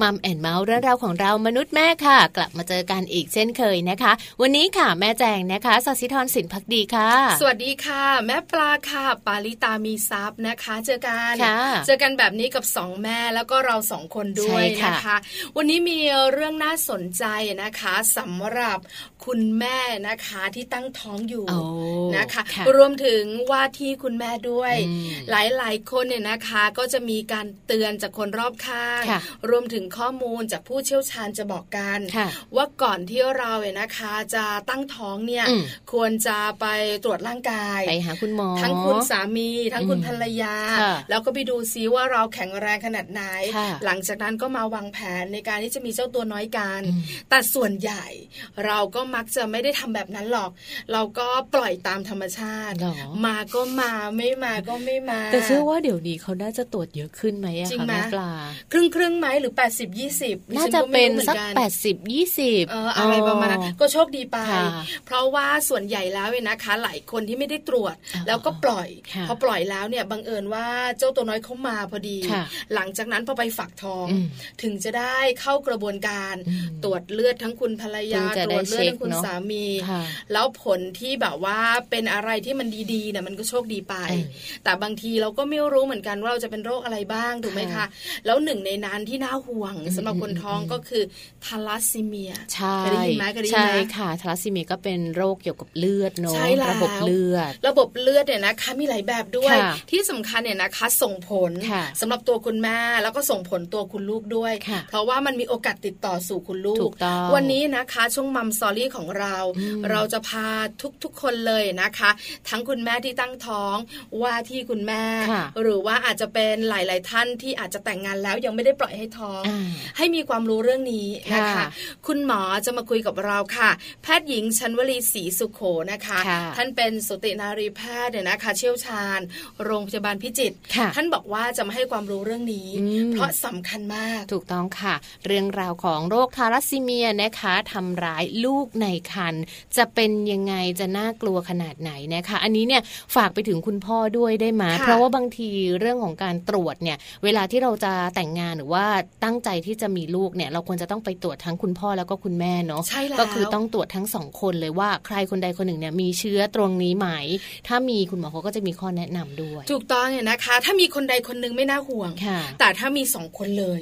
มัมแอน เมาส์เรื่องราวของเรามนุษย์แม่ค่ะ กลับมาเจอกันอีกเช่นเคยนะคะ วันนี้ค่ะแม่แจงนะคะสัสิธรสินพักดีค่ะ สวัสดีค่ะ แม่ปลาค่ะ ปาลิตามีซับนะคะ เจอกันเจอกันแบบนี้กับสองแม่แล้วก็เราสองคนด้วยนะคะ วันนี้มีเรื่องน่าสนใจนะคะสำหรับคุณแม่นะคะที่ตั้งท้องอยู่นะคะรวมถึงว่าที่คุณแม่ด้วย หลายๆ คนเนี่ยนะคะก็จะมีการเตือนจากคนรอบข้าง รวมถึงข้อมูลจากผู้เชี่ยวชาญจะบอกกัน ว่าก่อนที่เราเนี่ยนะคะจะตั้งท้องเนี่ยควรจะไปตรวจร่างกายไปหาคุณหมอทั้งคุณสามี ทั้งคุณภรรยา แล้วก็ไปดูซิว่าเราแข็งแรงขนาดไหน หลังจากนั้นก็มาวางแผนในการที่จะมีเจ้าตัวน้อยกัน แต่ส่วนใหญ่ เราก็มักจะไม่ได้ทำแบบนั้นหรอก เราก็ปล่อยตามธรรมชาติ มาก็มาไม่มาก็ไม่มา แต่เชื่อว่าเดี๋ยวนี้เขาน่าจะตรวจเยอะขึ้นไหมอะคะแม่ปลาครึ่งครึ่งไหมหรือ 80 20น่าจะเป็นสัก80 20เอออะไรประมาณนั้นก็โชคดีไป เพราะว่าส่วนใหญ่แล้วเนี่ยนะคะ หลายคนที่ไม่ได้ตรวจ แล้วก็ปล่อยพอปล่อยแล้วเนี่ยบังเอิญว่าเจ้าตัวน้อยเขามาพอดี หลังจากนั้นพอไปฝักทอง ถึงจะได้เข้ากระบวนการตรวจเลือดทั้งคุณภรรยาตรวจเลือดทั้งคุณสามี แล้วผลที่แบบว่าเป็นอะไรที่มันดีๆเนี่ยมันก็โชคดีไป แต่บางทีเราก็ไม่รู้เหมือนกันว่าเราจะเป็นโรคอะไรบ้างถูกไหมคะ แล้วหนึ่งในนั้นที่น่าห่วงสำหรับคนท้องก็คือทาลัสซีเมียใช่ได้ยินไหมเคยได้ยินไหมใช่ค่ะทาลัสซีเมียก็เป็นโรคเกี่ยวกับเลือดเนาะระบบเลือด ระบบเลือดเนี่ยนะคะมีหลายแบบด้วย ที่สำคัญเนี่ยนะคะส่งผลสำหรับตัวคุณแม่แล้วก็ส่งผลตัวคุณลูกด้วย เพราะว่ามันมีโอกาสติดต่อสู่คุณลูก วันนี้นะคะช่วงมัมสอรี่ของเรา เราจะพาทุกๆคนเลยนะคะ ทั้งคุณแม่ที่ตั้งท้องว่าที่คุณแม่ หรือว่าอาจจะเป็นหลาย ๆ ท่านที่อาจจะแต่งงานแล้วยังไม่ได้ปล่อยให้ท้อง ให้มีความรู้เรื่องนี้นะคะ คุณหมอจะมาคุยกับเราค่ะ แพทย์หญิงชันวลีศรีสุขโขนะคะ ท่านเป็นสุตินารีแพทย์เนี่ยนะคะ เชี่ยวชาญ โรงพยาบาลพิจิตรท่านบอกว่าจะมาให้ความรู้เรื่องนี้ เพราะสำคัญมากถูกต้องค่ะ เรื่องราวของโรคทารัสซีเมียนะคะทำร้ายลูกในครรภ์จะเป็นยังไงจะน่ากลัวขนาดไหนนะคะ อันนี้เนี่ยฝากไปถึงคุณพ่อด้วยได้ไหมเพราะว่าบางทีเรื่องของการตรวจเนี่ยเวลาที่เราจะแต่งงานหรือว่าตั้งใจที่จะมีลูกเนี่ยเราควรจะต้องไปตรวจทั้งคุณพ่อแล้วก็คุณแม่เนาะก็คือต้องตรวจทั้งสองคนเลยว่าใครคนใดคนหนึ่งเนี่ยมีเชื้อตรงนี้ไหม ถ้ามีคุณหมอเขาก็จะมีข้อแนะนำด้วย ถูกต้องเนี่ยนะคะ ถ้ามีคนใดคนหนึ่งไม่น่าห่วง แต่ถ้ามีสองคนเลย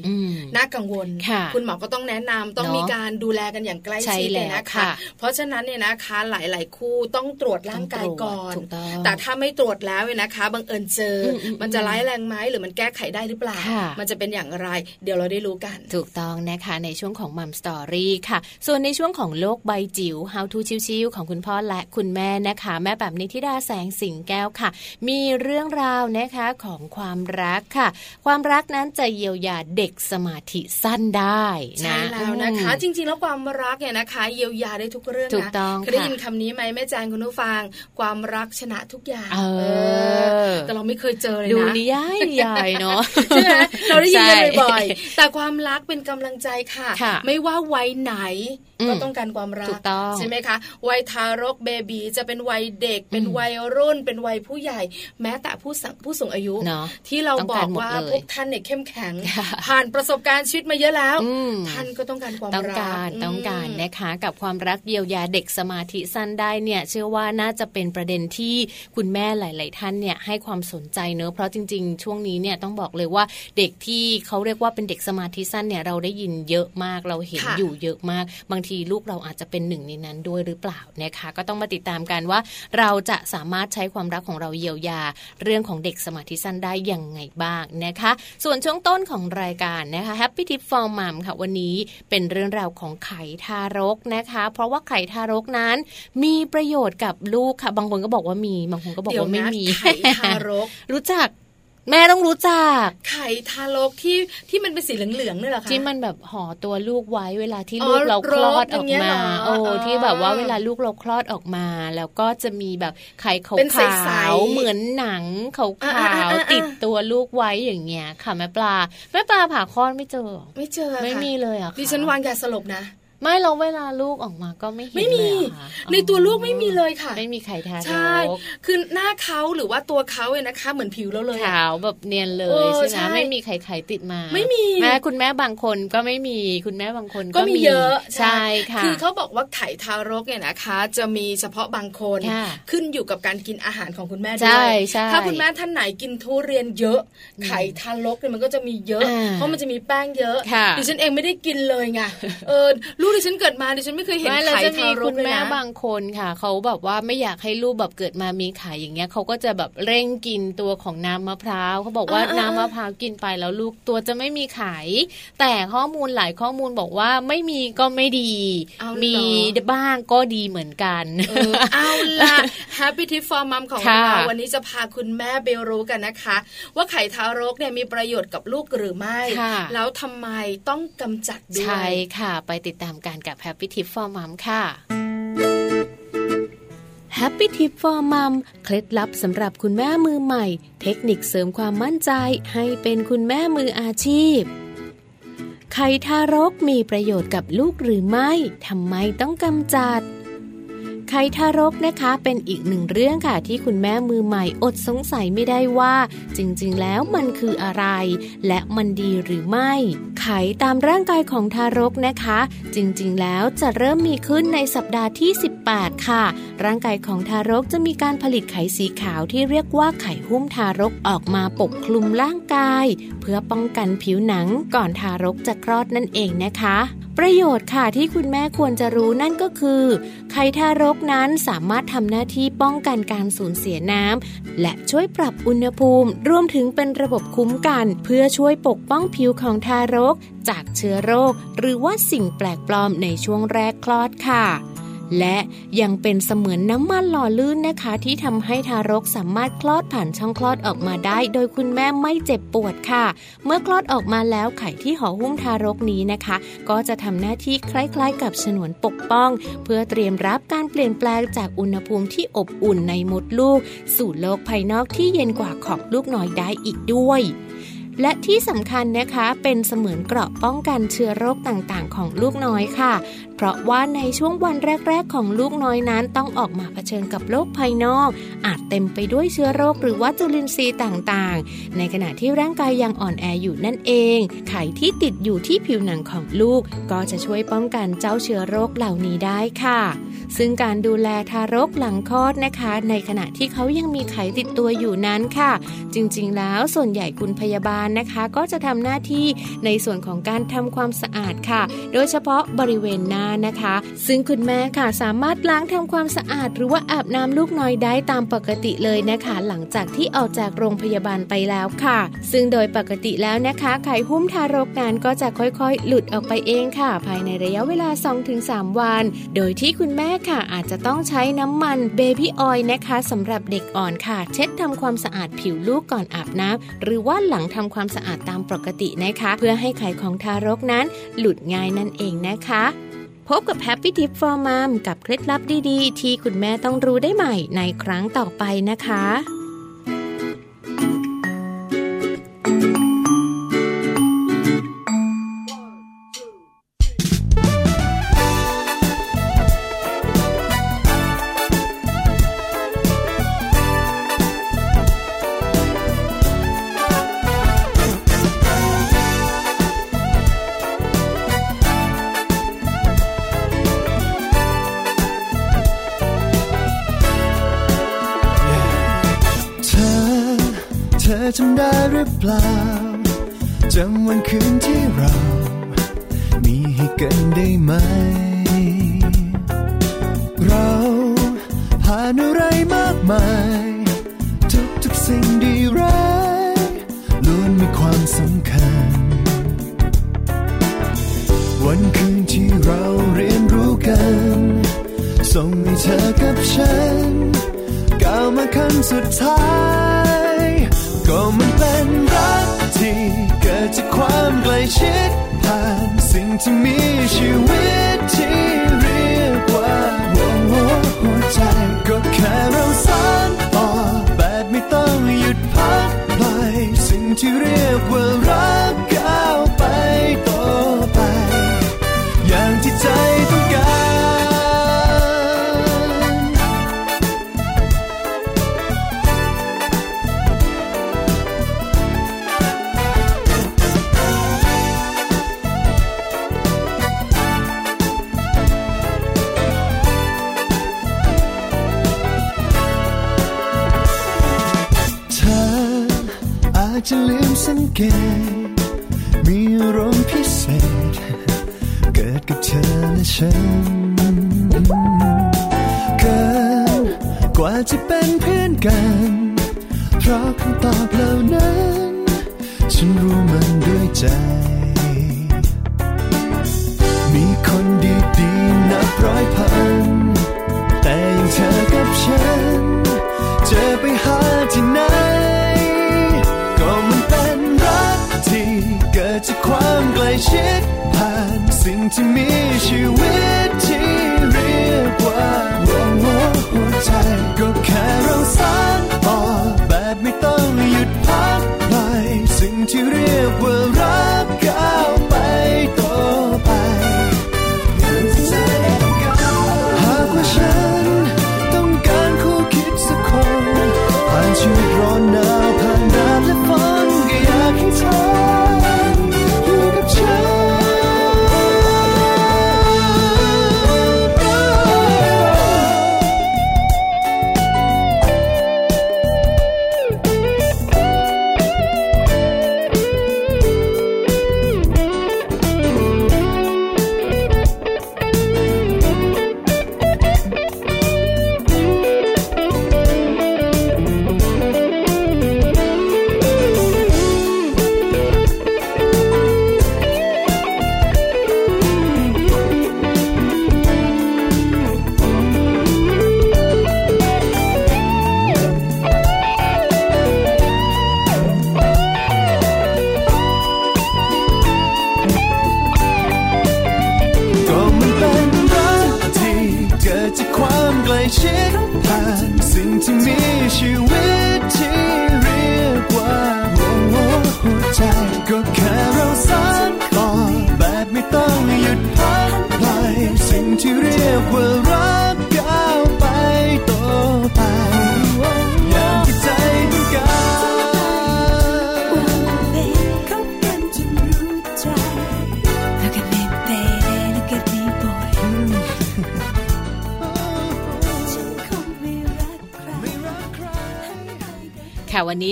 น่ากังวลคุณหมอก็ต้องแนะนำต้องมีการดูแลกันอย่างใกล้ชิดเลยนะคะ เพราะฉะนั้นเนี่ยนะคะหลาย ๆ คู่ต้องตรวจร่างกายก่อน แต่ถ้าไม่ตรวจแล้วเนี่ยนะคะบังเอิญเจอ มันจะร้ายแรงไหมหรือมันแก้ไขได้หรือเปล่า มันจะเป็นอย่างไร เดี๋ยวเราได้รู้กัน ถูกต้องนะคะในช่วงของมัมสตอรี่ค่ะ ส่วนในช่วงของโลกใบจิ๋ว How to ชิวๆของคุณพ่อและคุณแม่นะคะ แม่แบบนิติดาแสงสิงแก้วค่ะ มีเรื่องราวนะคะของความรักค่ะ ความรักนั้นจะเยียวยาเด็กสมาธิสั้นได้นะใช่แล้วนะคะ จริง ๆ แล้วความรักเนี่ยนะคะ เยียวยาได้ทุกเรื่องนะถูกต้องเคยได้ยินคำนี้ไหมแม่แจงคุณผู้ฟัง ความรักชนะทุกอย่างเออแต่เราไม่เคยเจอเลยนะดูนิยายใหญ่เนาะใช่ไหมเราได้ยินกันบ่อยๆแต่ความรักเป็นกำลังใจค่ะ ไม่ว่าวัยไหน ก็ต้องการความรักใช่ไหมคะวัยทารกเบบีจะเป็นวัยเด็ก เป็นวัยรุ่น เป็นวัยผู้ใหญ่ แม้แต่ผู้ผู้สูงอายุ ที่เราบอกว่าพวกท่านเนี่ยเข้มแข็ง ผ่านประสบการณ์ชีวิตมาเยอะแล้ว ท่านก็ต้องการความรักต้องการต้องการนะคะกับความรักเยียวยาเด็กสมาธิสั้นได้เนี่ยเชื่อว่าน่าจะเป็นประเด็นที่คุณแม่หลาย ๆ ท่านเนี่ยให้ความสนใจเนอะเพราะจริง ๆ ช่วงนี้เนี่ยต้องบอกเลยว่าเด็กที่เขาเรียกว่าเป็นเด็กสมาธิสั้นเนี่ยเราได้ยินเยอะมากเราเห็นอยู่เยอะมากบางทีลูกเราอาจจะเป็นหนึ่งในนั้นด้วยหรือเปล่านะคะก็ต้องมาติดตามกันว่าเราจะสามารถใช้ความรักของเราเยียวยา เรื่องของเด็กสมาธิสั้นได้อย่างไงบ้างนะคะ ส่วนช่วงต้นของรายการนะคะ Happy Tip for Mom ค่ะวันนี้เป็นเรื่องราวของไข่ทารกนะคะ เพราะว่าไข่ทารกนั้น มีประโยชน์กับลูกค่ะ บางคนก็บอกว่ามี บางคนก็บอกว่าไม่มีไข่ทารก รู้จัก แม่ต้องรู้จัก ไข่ทารกที่ที่มันเป็นสีเหลืองๆนี่แหละค่ะที่มันแบบห่อตัวลูกไว้เวลาที่ลูกเราคลอดออกมาโอ้ที่แบบว่าเวลาลูกเราคลอดออกมา แล้วก็จะมีแบบไข่ขาวๆเหมือนหนังขาวๆติดตัวลูกไว้อย่างเงี้ยค่ะแม่ปลาแม่ปลาผ่าคลอดไม่เจอ ไม่เจอไม่มีเลยอะดิฉันวางยาสลบนะ ไม่เราเวลาลูกออกมาก็ไม่เห็นไม่มี ในตัวลูกไม่มีเลยค่ะ ไม่มีไข่ทารกใช่คือหน้าเขาหรือว่าตัวเขาเนี่ยนะคะ เหมือนผิวเราเลยขาวแบบเนียนเลยใช่ไหมไม่มีไข่ไข่ติดมา ไม่มีแม่คุณแม่บางคนก็ไม่มีคุณแม่บางคนก็มีเยอะใช่ค่ะคือเขาบอกว่าไข่ทารกเนี่ยนะคะ จะมีเฉพาะบางคนขึ้นอยู่กับการกินอาหารของคุณแม่ด้วยถ้าคุณแม่ท่านไหนกินทุเรียนเยอะ ไข่ทารกเนี่ยมันก็จะมีเยอะ เพราะมันจะมีแป้งเยอะดิฉันเองไม่ได้กินเลยไงเออลูกดิฉันเกิดมาดิฉันไม่เคยเห็นไข่ทารกเลยนะคุณแม่บางคนค่ะเขาแบบว่าไม่อยากให้ลูกแบบเกิดมามีไข่อย่างเงี้ยเขาก็จะแบบเร่งกินตัวของน้ำมะพร้าวเขาบอกว่าน้ำมะพร้าวกินไปแล้วลูกตัวจะไม่มีไข่แต่ข้อมูลหลายข้อมูลบอกว่าไม่มีก็ไม่ดี มีบ้างก็ดีเหมือนกันเอาล่ะ Happy Tip for Mom ของเราวันนี้จะพาคุณแม่เบลรู้กันนะคะ ว่าไข่ทารกเนี่ยมีประโยชน์กับลูกหรือไม่ แล้วทำไมต้องกำจัดด้วยใช่ค่ะ ไปติดตามการกับ Happy Tip for Mom ค่ะ Happy Tip for Mom เคล็ดลับสำหรับคุณแม่มือใหม่ เทคนิคเสริมความมั่นใจให้เป็นคุณแม่มืออาชีพ ไข่ทารกมีประโยชน์กับลูกหรือไม่ ทำไมต้องกำจัด ไข่ทารกนะคะเป็นอีกหนึ่งเรื่องค่ะที่คุณแม่มือใหม่อดสงสัยไม่ได้ว่า จริงๆ แล้วมันคืออะไร และมันดีหรือไม่ ไข่ตามร่างกายของทารกนะคะ จริงๆ แล้วจะเริ่มมีขึ้นในสัปดาห์ที่ 18 ค่ะ ร่างกายของทารกจะมีการผลิตไข่สีขาวที่เรียกว่าไข่หุ้มทารกออกมาปกคลุมร่างกาย เพื่อป้องกันผิวหนังก่อนทารกจะคลอดนั่นเองนะคะ ประโยชน์ค่ะที่คุณแม่ควรจะรู้นั่นก็คือ ไข่ทารกนั้นสามารถทำหน้าที่ป้องกันการสูญเสียน้ำและช่วยปรับอุณหภูมิ รวมถึงเป็นระบบคุ้มกัน เพื่อช่วยปกป้องผิวของทารก จากเชื้อโรค หรือว่าสิ่งแปลกปลอมในช่วงแรกคลอดค่ะ และยังเป็นเสมือนน้ำมันหล่อลื่นนะคะ ที่ทำให้ทารกสามารถคลอดผ่านช่องคลอดออกมาได้ โดยคุณแม่ไม่เจ็บปวดค่ะ เมื่อคลอดออกมาแล้วไข่ที่ห่อหุ้มทารกนี้นะคะ ก็จะทำหน้าที่คล้ายๆ กับฉนวนปกป้อง เพื่อเตรียมรับการเปลี่ยนแปลงจากอุณหภูมิที่อบอุ่นในมดลูก สู่โลกภายนอกที่เย็นกว่าของลูกน้อยได้อีกด้วย และที่สำคัญนะคะเป็นเสมือนเกราะป้องกันเชื้อโรคต่างๆ ของลูกน้อยค่ะ เพราะว่าในช่วงวันแรก ๆ ของลูกน้อยนั้นต้องออกมาเผชิญกับโลกภายนอก อาจเต็มไปด้วยเชื้อโรคหรือว่าจุลินทรีย์ต่างๆ ในขณะที่ร่างกายยังอ่อนแออยู่นั่นเอง ไข่ที่ติดอยู่ที่ผิวหนังของลูก ก็จะช่วยป้องกันเจ้าเชื้อโรคเหล่านี้ได้ค่ะ ซึ่งการดูแลทารกหลังคลอดนะคะ ในขณะที่เขายังมีไข่ติดตัวอยู่นั้นค่ะ จริงๆ แล้วส่วนใหญ่คุณพยาบาลนะคะ ก็จะทำหน้าที่ในส่วนของการทำความสะอาดค่ะ โดยเฉพาะบริเวณหน้านะคะ ซึ่งคุณแม่ค่ะสามารถล้างทำความสะอาด หรือว่าอาบน้ำลูกน้อยได้ตามปกติเลยนะคะ หลังจากที่ออกจากโรงพยาบาลไปแล้วค่ะ ซึ่งโดยปกติแล้วนะคะไข่หุ้มทารกนั้นก็จะค่อยๆ หลุดออกไปเองค่ะ ภายในระยะเวลา 2-3 วัน โดยที่คุณแม่ค่ะ อาจจะต้องใช้น้ำมันเบบี้ออยล์นะคะสำหรับเด็กอ่อนค่ะ เช็ดทำความสะอาดผิวลูกก่อนอาบน้ำหรือว่าหลังทำความสะอาดตามปกตินะคะ เพื่อให้ไข่ของทารกนั้น หลุดง่ายนั่นเองนะคะพบกับ Happy Tip for Mom กับเคล็ดลับดีๆ ที่คุณแม่ต้องรู้ได้ใหม่ในครั้งต่อไปนะคะ รือเปล่าจำวันคืนที่เรา มีให้กันได้ไหม เราผ่านอะไรมากมาย ทุกทุกสิ่งดีร้ายล้วนมีความสำคัญ วันคืนที่เราเรียนรู้กัน ส่งให้เธอกับฉันก้าวมาขั้นสุดท้าย ก็มันเป็นรักที่เกิดจากความใกล้ชิดผ่านสิ่งที่มีชีวิตที่เรียกว่าหัวใจก็แค่เราสานต่อแบบไม่ต้องหยุดพักปล่อยสิ่งที่เรียกว่า มสังเกตมีอารมณ์พิเศษ เกิดกับเธอและฉันเกินกว่าจะเป็นเพื่อนกัน เพราะคำตอบเหล่านั้น ฉันรู้มันด้วยใจ มีคนดีๆนับร้อยพัน แต่ยังเธอกับฉัน เจะไปหาที่ไหน ชิดผ่านสิ่งที่มีชีวิตที่เรียกว่าหัวใจก็แค่เราสานต่อแบบไม่ต้องหยุดพักไปสิ่งที่เรียกว่ารัก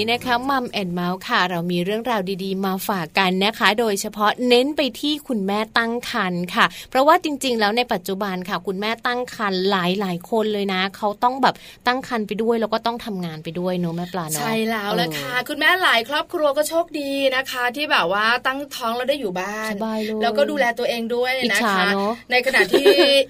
นนี้นะคะมัมแอนเมาส์ค่ะ เรามีเรื่องราวดีๆ มาฝากกันนะคะ โดยเฉพาะเน้นไปที่คุณแม่ตั้งครรภ์ค่ะ เพราะว่าจริง ๆ แล้วในปัจจุบันค่ะ คุณแม่ตั้งครรภ์หลายๆคนเลยนะ เขาต้องแบบตั้งครรภ์ไปด้วย แล้วก็ต้องทำงานไปด้วยเนอะแม่ปลาเนอะใช่แล้วละค่ะเออคุณแม่หลายครอบครัวก็โชคดีนะคะ ที่แบบว่าตั้งท้องแล้วได้อยู่บ้านสบายเลยแล้วก็ดูแลตัวเองด้วยอิจนะฉาคะเนอะในขณะที่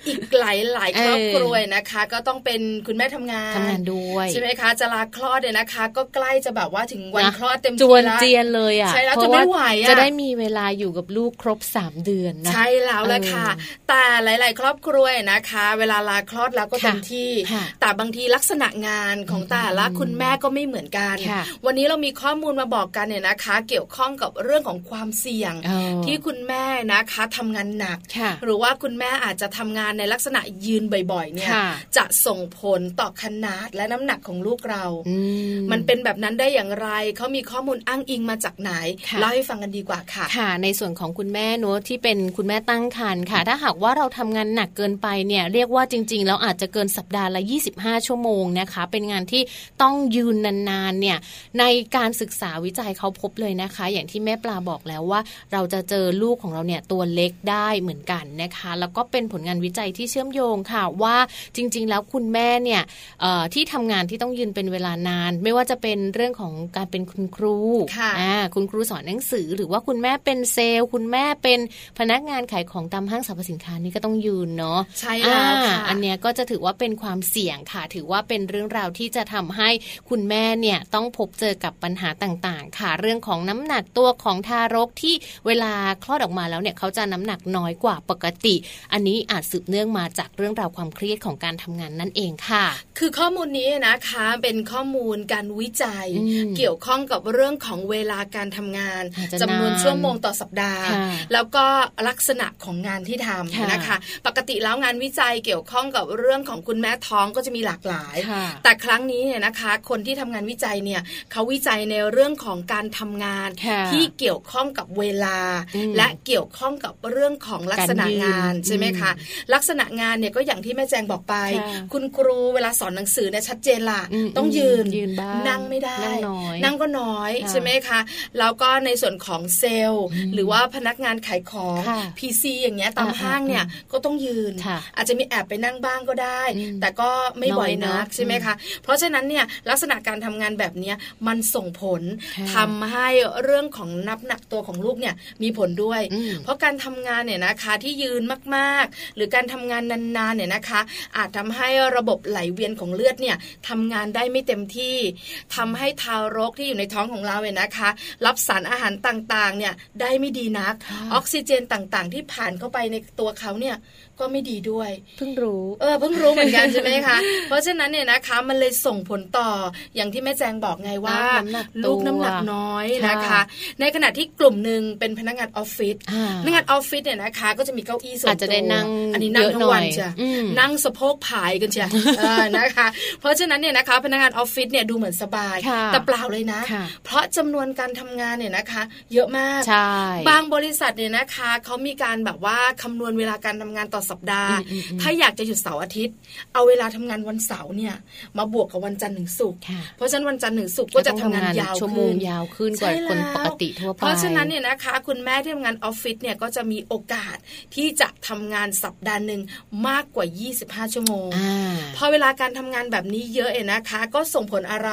อีกหลายหลายๆครอบครัวนะคะ ก็ต้องเป็นคุณแม่ทำงานทำงานด้วยใช่ไหมคะจะลาคลอดเนี่ยนะคะ ก็ใกล้จะแบบว่าถึงวันนะคลอดเต็มจทีวนแล้วเจียนเลยอะใช่แล้วเพจะราะไม่ว่าไหวอะจะได้มีเวลาอยู่กับลูกครบ 3 เดือนนะใช่แล้วแหละค่ะเออแต่หลาย ๆ ครอบครัวนะคะ เวลาลาคลอดแล้วก็ค่ะเต็มที่ค่ะแต่บางทีลักษณะงานของแต่ละคุณแม่ก็ไม่เหมือนกันค่ะวันนี้เรามีข้อมูลมาบอกกันเนี่ยนะคะ เกี่ยวข้องกับเรื่องของความเสี่ยงเออที่คุณแม่นะคะทำงานหนักค่ะหรือว่าคุณแม่อาจจะทำงานในลักษณะยืนบ่อยๆเนี่ยค่ะจะส่งผลต่อขนาดและน้ำหนักของลูกเราอืมันเป็นแบบนั้นได้อย่างไรเขามีข้อมูลอ้างอิงมาจากไหนค่ะเล่าให้ฟังกันดีกว่าค่ะค่ะ ในส่วนของคุณแม่เนอะที่เป็นคุณแม่ตั้งครรภ์ค่ะ ถ้าหากว่าเราทำงานหนักเกินไปเนี่ยเรียกว่าจริง ๆ แล้วอาจจะเกินสัปดาห์ละ 25 ชั่วโมงนะคะ เป็นงานที่ต้องยืนนานๆเนี่ยในการศึกษาวิจัยเขาพบเลยนะคะ อย่างที่แม่ปลาบอกแล้วว่า เราจะเจอลูกของเราเนี่ยตัวเล็กได้เหมือนกันนะคะ แล้วก็เป็นผลงานวิจัยที่เชื่อมโยงค่ะว่าจริง ๆ แล้วคุณแม่เนี่ยเอ่อที่ทำงานที่ต้องยืนเป็นเวลานาน ไม่ว่าจะเป็นเรื่องของการเป็นคุณครูค่ะอ่าคุณครูสอนหนังสือ หรือว่าคุณแม่เป็นเซลล์ คุณแม่เป็นพนักงานขายของตามห้างสรรพสินค้านี่ก็ต้องยืนเนาะใช่แล้วค่ะอ่าอันเนี้ยก็จะถือว่าเป็นความเสี่ยงค่ะ ถือว่าเป็นเรื่องราวที่จะทำให้คุณแม่เนี่ยต้องพบเจอกับปัญหาต่างๆ ค่ะ เรื่องของน้ำหนักตัวของทารกที่เวลาคลอดออกมาแล้วเนี่ยเขาจะน้ำหนักน้อยกว่าปกติ อันนี้อาจสืบเนื่องมาจากเรื่องราวความเครียดของการทำงานนั่นเองค่ะ คือข้อมูลนี้นะคะเป็นข้อมูลการวิจัยอืมเกี่ยวข้องกับเรื่องของเวลาการทำงานอาจจะจำนวนนานชั่วโมงต่อสัปดาห์ค่ะแล้วก็ลักษณะของงานที่ทค่ะำนะคะ ปกติแล้วงานวิจัยเกี่ยวข้องกับเรื่องของคุณแม่ท้องก็จะมีหลากหลายค่ะแต่ครั้งนี้เนี่ยนะคะ คนที่ทำงานวิจัยเนี่ยเขาวิจัยในเรื่องของการทำงานค่ะที่เกี่ยวข้องกับเวลาอืมและเกี่ยวข้องกับเรื่องของลักษณะการยืนงานใช่ไหมคะอืมลักษณะงานเนี่ยก็อย่างที่แม่แจงบอกไปค่ะคุณครูเวลาสอนหนังสือเนี่ยชัดเจนล่ะอืมต้องยืนยืนบ้างนั่งไม่ได้นั่งน้อยนั่งก็น้อยค่ะใช่ไหมคะแล้วก็ในส่วนของเซลล์อืมหรือว่าพนักงานขายของค่ะ PC อย่างเงี้ยตามอ่าห้างเนี่ยก็ต้องยืนค่ะอาจจะมีแอบไปนั่งบ้างก็ได้อืมแต่ก็ไม่บ่อยน้อยเนนัอะกใช่ไหมคะเพราะฉะนั้นเนี่ยลักษณะการทำงานแบบเนี้ยมันส่งผลค่ะทำให้เรื่องของนับหนักตัวของลูกเนี่ยมีผลด้วยอืมเพราะการทำงานเนี่ยนะคะที่ยืนมากๆ หรือการทำงานนานๆเนี่ยนะคะ อาจทำให้ระบบไหลเวียนของเลือดเนี่ยทำงานได้ไม่เต็มที่ทำให้ทารกที่อยู่ในท้องของเราเนี่ยนะคะ รับสารอาหารต่างๆเนี่ยได้ไม่ดีนักค่ะออกซิเจนต่างๆ ที่ผ่านเข้าไปในตัวเขาเนี่ย ก็ไม่ดีด้วยเพิ่งรู้เออเพิ่งรู้เหมือนกันใช่ไหมคะเพราะฉะนั้นเนี่ยนะคะมันเลยส่งผลต่ออย่างที่แม่แจงบอกไงว่าน้ำหนักตัวลูกน้ำหนักน้อยนะคะค่ะในขณะที่กลุ่มหนึ่งเป็นพนักงานออฟฟิศอ่าพนักงานออฟฟิศเนี่ยนะคะ ก็จะมีเก้าอี้ส่วนตัวอาจจะได้นั่งอันนี้นั่งเยอะทั้งวันหน่อยเชียวอืมนั่งสะโพกผายกันเชียวเออนะคะ เพราะฉะนั้นเนี่ยนะคะ พนักงานออฟฟิศเนี่ยดูเหมือนสบายค่ะแต่เปล่าเลยนะค่ะเพราะจำนวนการทำงานเนี่ยนะคะ เยอะมากใช่บางบริษัทเนี่ยนะคะเขามีการแบบว่าคำนวณเวลาการทำงานต่อสัปดาห์อืมอืมอืมถ้าอยากจะหยุดเสาร์อาทิตย์ เอาเวลาทำงานวันเสาร์เนี่ย มาบวกกับวันจันทร์ถึงศุกร์ค่ะเพราะฉะนั้นวันจันทร์ถึงศุกร์ก็จะทำงานยาวชั่วโมขึ้งนยาวขึ้นกว่าใช่คนแล้วปกติทั่วไปเพราะฉะนั้นเนี่ยนะคะ คุณแม่ที่ทำงานออฟฟิศเนี่ยก็จะมีโอกาสที่จะทำงานสัปดาห์หนึ่งมากกว่า 25 ชั่วโมงอ่าพอเวลาการทำงานแบบนี้เยอะเองนะคะ ก็ส่งผลอะไร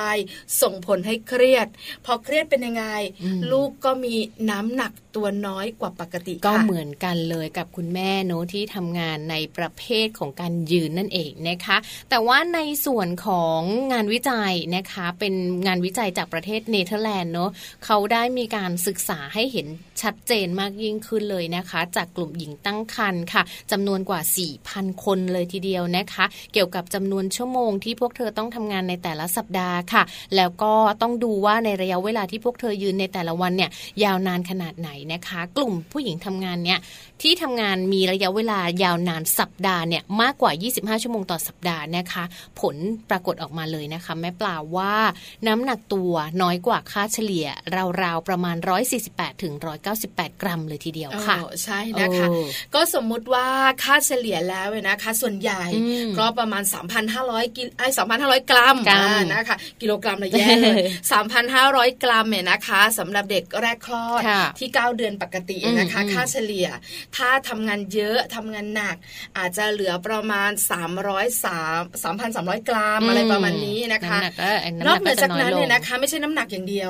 ส่งผลให้เครียด พอเครียดเป็นยังไงอืมลูกก็มีน้ำหนักตัวน้อยกว่าปกติก็ค่ะเหมือนกันเลยกับคุณแม่เนอะที่ทำงานในประเภทของการยืนนั่นเองนะคะ แต่ว่าในส่วนของงานวิจัยนะคะเป็นงานวิจัยจากประเทศเนเธอร์แลนด์เนาะเขาได้มีการศึกษาให้เห็นชัดเจนมากยิ่งขึ้นเลยนะคะ จากกลุ่มหญิงตั้งครรภ์ค่ะจำนวนกว่า 4,000 คนเลยทีเดียวนะคะ เกี่ยวกับจำนวนชั่วโมงที่พวกเธอต้องทำงานในแต่ละสัปดาห์ค่ะ แล้วก็ต้องดูว่าในระยะเวลาที่พวกเธอยืนในแต่ละวันเนี่ยยาวนานขนาดไหนนะคะ กลุ่มผู้หญิงทำงานเนี่ยที่ทำงานมีระยะเวลายาวนานสัปดาห์เนี่ยมากกว่า 25 ชั่วโมงต่อสัปดาห์นะคะ ผลปรากฏออกมาเลยนะคะ แม่ปลาว่าน้ำหนักตัวน้อยกว่าค่าเฉลี่ยราวๆประมาณ 148ถึง198 กรัมเลยทีเดียวค่ะใช่นะคะ ก็สมมุติว่าค่าเฉลี่ยแล้วนะคะ ส่วนใหญ่ก็ประมาณ 3,500กิโลไอ้3,500 กรัมนะคะ กิโลกรัมเลยแย่เลย3,500 กรัมเนี่ยนะคะสำหรับเด็กแรกคลอดที่ 9 เดือนปกตินะคะ ค่าเฉลี่ย ถ้าทำงานเยอะทำงานหนัก อาจจะเหลือประมาณ303 3,300 กรัมอะไรประมาณนี้นะคะนอกเหนือจากนั้นเนี่ยนะคะ ไม่ใช่น้ำหนักอย่างเดียว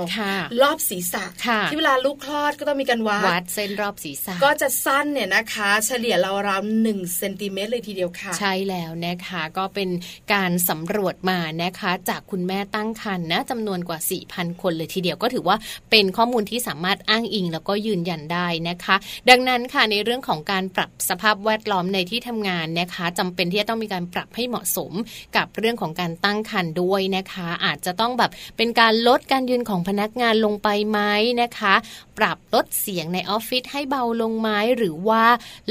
รอบศีรษะที่เวลาลูกคลอดก็ต้องมีการวัดวัดเส้นรอบศีรษะก็จะสั้นเนี่ยนะคะ เฉลี่ยราวๆหนึ่งเซนติเมตรเลยทีเดียวค่ะ ใช่แล้วนะคะก็เป็นการสำรวจมานะคะ จากคุณแม่ตั้งครรภ์นะจำนวนกว่า 4,000 คนเลยทีเดียวก็ถือว่าเป็นข้อมูลที่สามารถอ้างอิงแล้วก็ยืนยันได้นะคะ ดังนั้นค่ะในเรื่องของการปรับสภาพแวดล้อมในที่ทำงานนะคะจำเป็นที่จะต้องมีการปรับให้เหมาะสมกับเรื่องของการตั้งครรภ์ด้วยนะคะ อาจจะต้องแบบเป็นการลดการยืนของพนักงานลงไปไหมนะคะ ปรับลดเสียงในออฟฟิศให้เบาลงไหมหรือว่า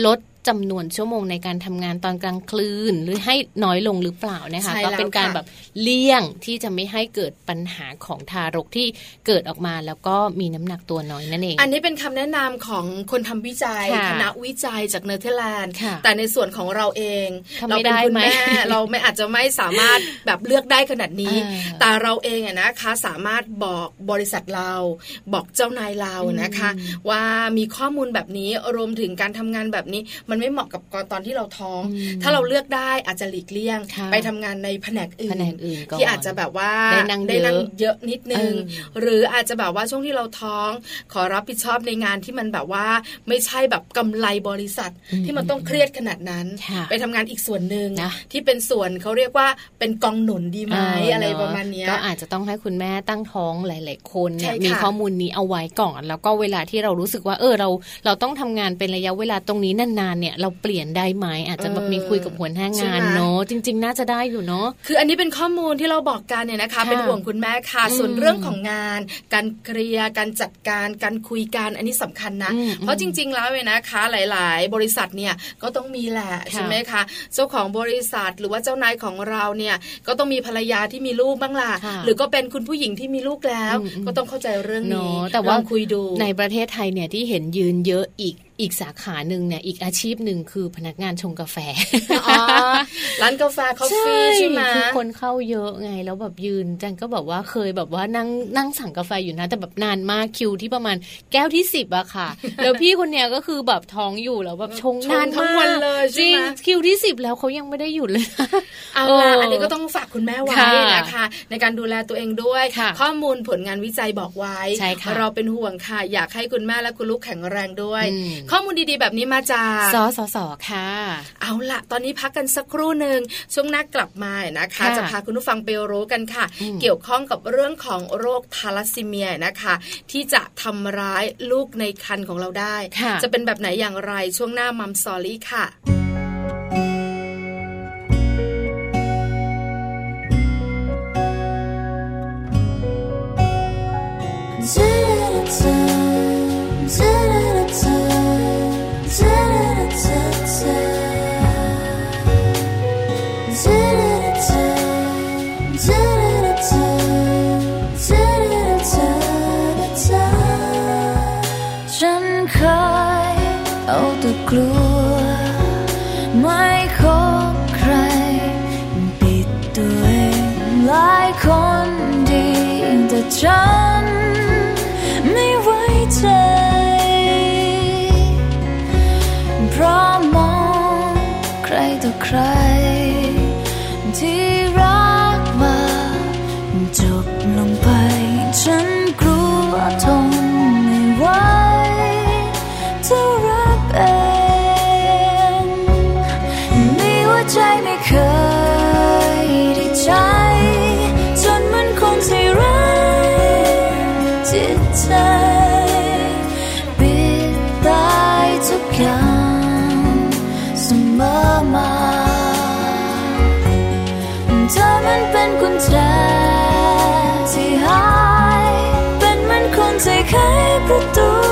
ลด จำนวนชั่วโมงในการทำงานตอนกลางคืน หรือให้น้อยลงหรือเปล่านะคะก็เป็นการแบบเลี่ยงที่จะไม่ให้เกิดปัญหาของทารกที่เกิดออกมาแล้วก็มีน้ำหนักตัวน้อยนั่นเอง อันนี้เป็นคำแนะนำของคนทำวิจัยคณะวิจัยจากเนเธอร์แลนด์แต่ในส่วนของเราเองเราเป็นคุณแม่เราไม่อาจจะไม่สามารถแบบเลือกได้ขนาดนี้ แต่เราเองอะนะคะสามารถบอกบริษัทเรา บอกเจ้านายเรานะคะ ว่ามีข้อมูลแบบนี้รวมถึงการทำงานแบบนี้มันไม่เหมาะกับตอนที่เราท้อง ถ้าเราเลือกได้อาจจะหลีกเลี่ยง ไปทำงานในแผนกอื่นที่อาจจะแบบว่าได้นั่งเยอะนิดนึง หรืออาจจะแบบว่าช่วงที่เราท้อง ขอรับผิดชอบในงานที่มันแบบว่าไม่ใช่แบบกำไรบริษัทที่มันต้องเครียดขนาดนั้น ไปทำงานอีกส่วนหนึ่งที่เป็นส่วนเขาเรียกว่าเป็นกองหนุนดีไหมอะไรประมาณนี้ก็อาจจะต้องให้คุณแม่ตั้งท้องหลาย ๆ คนเนี่ยมีข้อมูลนี้เอาไว้ก่อน แล้วก็เวลาที่เรารู้สึกว่า เออเรา เราต้องทำงานเป็นระยะเวลาตรงนี้นานๆเนี่ยเราเปลี่ยนได้ไหมอาจจะแบบมีคุยกับหัวหน้างานเนาะจริง ๆ น่าจะได้อยู่เนาะคืออันนี้เป็นข้อมูลที่เราบอกกันเนี่ยนะคะ เป็นห่วงคุณแม่ค่ะ ส่วนเรื่องของงาน การเคลียร์การจัดการการคุยกันอันนี้สำคัญนะ เพราะจริง ๆ แล้วเนี่ยนะคะหลาย ๆ บริษัทเนี่ยก็ต้องมีแหละใช่ไหมคะเจ้าของบริษัทหรือว่าเจ้านายของเราเนี่ยก็ต้องมีภรรยาที่มีลูกบ้างล่ะหรือก็เป็นคุณผู้หญิงที่มีลูกแล้ว ก็ต้องเข้าใจเรื่องนี้แต่ว่าคุยดูในประเทศไทยเนี่ยที่เห็นยืนเยอะอีก อีกสาขาหนึ่งเนี่ยอีกอาชีพหนึ่งคือพนักงานชงกาแฟร้านกาแฟคอฟฟี่ใช่ไหมคือคนเข้าเยอะไงแล้วแบบยืนจันก็แบบว่าเคยแบบว่านั่งนั่งสั่งกาแฟอยู่นะแต่แบบนานมากคิวที่ประมาณแก้วที่สิบอะค่ะ แล้วพี่คนเนี้ยก็คือแบบท้องอยู่แล้วแบบชงนานมากเลยจริงคิวที่สิบแล้วเขายังไม่ได้หยุดเลยเอาล่ะอันนี้ก็ต้องฝากคุณแม่ไว้นะคะในการดูแลตัวเองด้วย ข้อมูลผลงานวิจัยบอกไว้เราเป็นห่วงค่ะ อยากให้คุณแม่และคุณลูกแข็งแรงด้วยข้อมูลดีๆ แบบนี้มาจากสสสค่ะ เอาละตอนนี้พักกันสักครู่หนึ่งช่วงหน้ากลับมานะคะ จะพาคุณผู้ฟังไปรู้กันค่ะ เกี่ยวข้องกับเรื่องของโรคทาลัสซีเมียนะคะ ที่จะทำร้ายลูกในครรภ์ของเราได้ จะเป็นแบบไหนอย่างไรช่วงหน้ามัมซอรี่ค่ะ tú.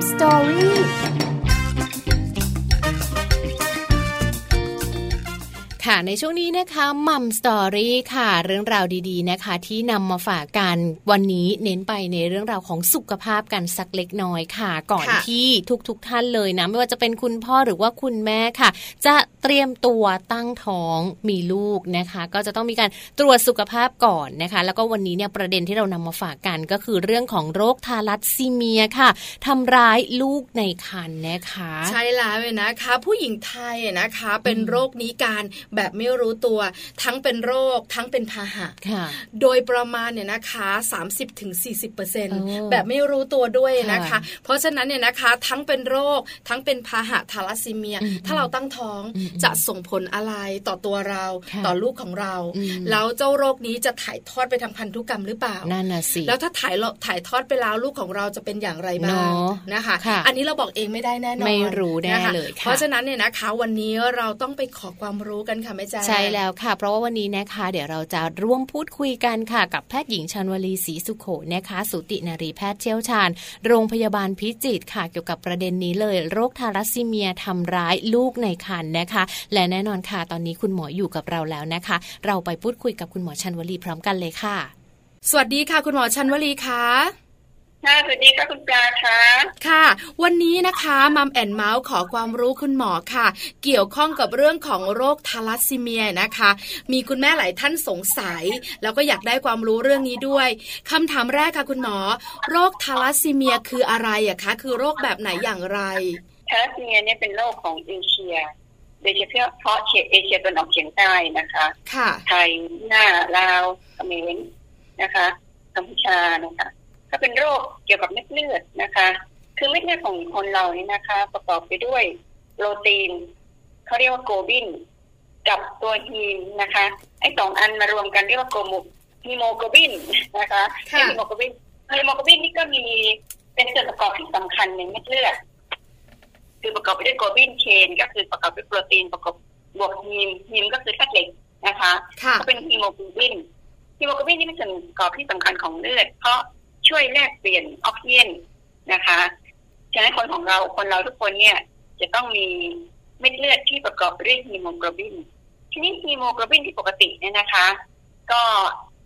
มัม ค่ะ ในช่วงนี้นะคะมัมสตอรี่ค่ะ เรื่องราวดีๆนะคะ ที่นำมาฝากกันวันนี้เน้นไปในเรื่องราวของสุขภาพกันสักเล็กน้อยค่ะ ก่อนค่ะที่ทุกๆทท่านเลยนะ ไม่ว่าจะเป็นคุณพ่อหรือว่าคุณแม่ค่ะ จะเตรียมตัวตั้งท้องมีลูกนะคะ ก็จะต้องมีการตรวจสุขภาพก่อนนะคะ แล้วก็วันนี้เนี่ยประเด็นที่เรานำมาฝากกันก็คือเรื่องของโรคทาลัสซีเมียค่ะทำร้ายลูกในครรภ์นะคะ ใช่แล้วเลยนะคะ ผู้หญิงไทยอะนะคะ เป็นโรคนี้การแบบไม่รู้ตัว ทั้งเป็นโรคทั้งเป็นพาหะค่ะโดยประมาณเนี่ยนะคะ 30-40%โอ้แบบไม่รู้ตัวด้วยนะคะค่ะเพราะฉะนั้นเนี่ยนะคะทั้งเป็นโรคทั้งเป็นพาหะทาลัสซีเมียอืมถ้าเราตั้งท้องอืมจะส่งผลอะไรต่อตัวเราค่ะต่อลูกของเราอืมแล้วเจ้าโรคนี้จะถ่ายทอดไปทางพันธุกรรมหรือเปล่านั่นน่ะสิแล้วถ้าถ่ายเราถ่ายทอดไปแล้วลูกของเราจะเป็นอย่างไรบ้างเนอะนะคะค่ะอันนี้เราบอกเองไม่ได้แน่นอนไม่รู้แน่นะคะเลยค่ะเพราะฉะนั้นเนี่ยนะคะ วันนี้เราต้องไปขอความรู้กันค่ะแม่แจ้ใช่แล้วค่ะ เพราะว่าวันนี้นะคะ เดี๋ยวเราจะร่วมพูดคุยกันค่ะ กับแพทย์หญิงชัญวลีศรีสุโขนะคะ สูตินารีแพทย์เชี่ยวชาญ โรงพยาบาลพิจิตรค่ะ เกี่ยวกับประเด็นนี้เลย โรคทาลัสซีเมียทำร้ายลูกในครรภ์นะคะ และแน่นอนค่ะ ตอนนี้คุณหมออยู่กับเราแล้วนะคะ เราไปพูดคุยกับคุณหมอชัญวลีพร้อมกันเลยค่ะ สวัสดีค่ะ คุณหมอชัญวลีค่ะ ค่ะสวัสดีค่ะคุณปลาค่ะ ค่ะ วันนี้นะคะมัมแอนเมาส์ขอความรู้คุณหมอค่ะ เกี่ยวข้องกับเรื่องของโรคทาลัสซีเมียนะคะ มีคุณแม่หลายท่านสงสัย แล้วก็อยากได้ความรู้เรื่องนี้ด้วยคำถามแรกค่ะคุณหมอ โรคทาลัสซีเมียคืออะไรอะคะ คือโรคแบบไหนอย่างไร ทาลัสซีเมียเนี่ยเป็นโรคของเอเชียโดยเฉพาะเอเชียตะวันออกเฉียงใต้นะคะ ค่ะ ไทยหน้าลาวเขมรนะคะกัมพูชานะคะ ก็เป็นโรคเกี่ยวกับเม็ดเลือดนะคะ คือเม็ดเลือดของคนเรานี่นะคะ ประกอบไปด้วยโปรตีนเขาเรียกว่า globin กับตัว heme นะคะ ไอ้สองอันมารวมกันเรียกว่าโกมุกฮีโมโกลบินนะคะค่ะฮีโมโกลบินฮีโมโกลบินนี่ก็มีเป็นส่วนประกอบที่สำคัญในเม็ดเลือดคือประกอบไปด้วย globin chain ก็คือประกอบด้วยโปรตีนประกอบบวก heme heme ก็คือธาตุเหล็กนะคะค่ะก็เป็นฮีโมโกลบินฮีโมโกลบินนี่เป็นส่วนประกอบที่สำคัญของเลือด เพราะ ช่วยแลกเปลี่ยนออกซิเจนนะคะฉะนั้นคนของเราคนเราทุกคนเนี่ย จะต้องมีเม็ดเลือดที่ประกอบด้วยฮีโมโกลบินทีนี้ฮีโมโกลบินที่ปกติเนี่ยนะคะ ก็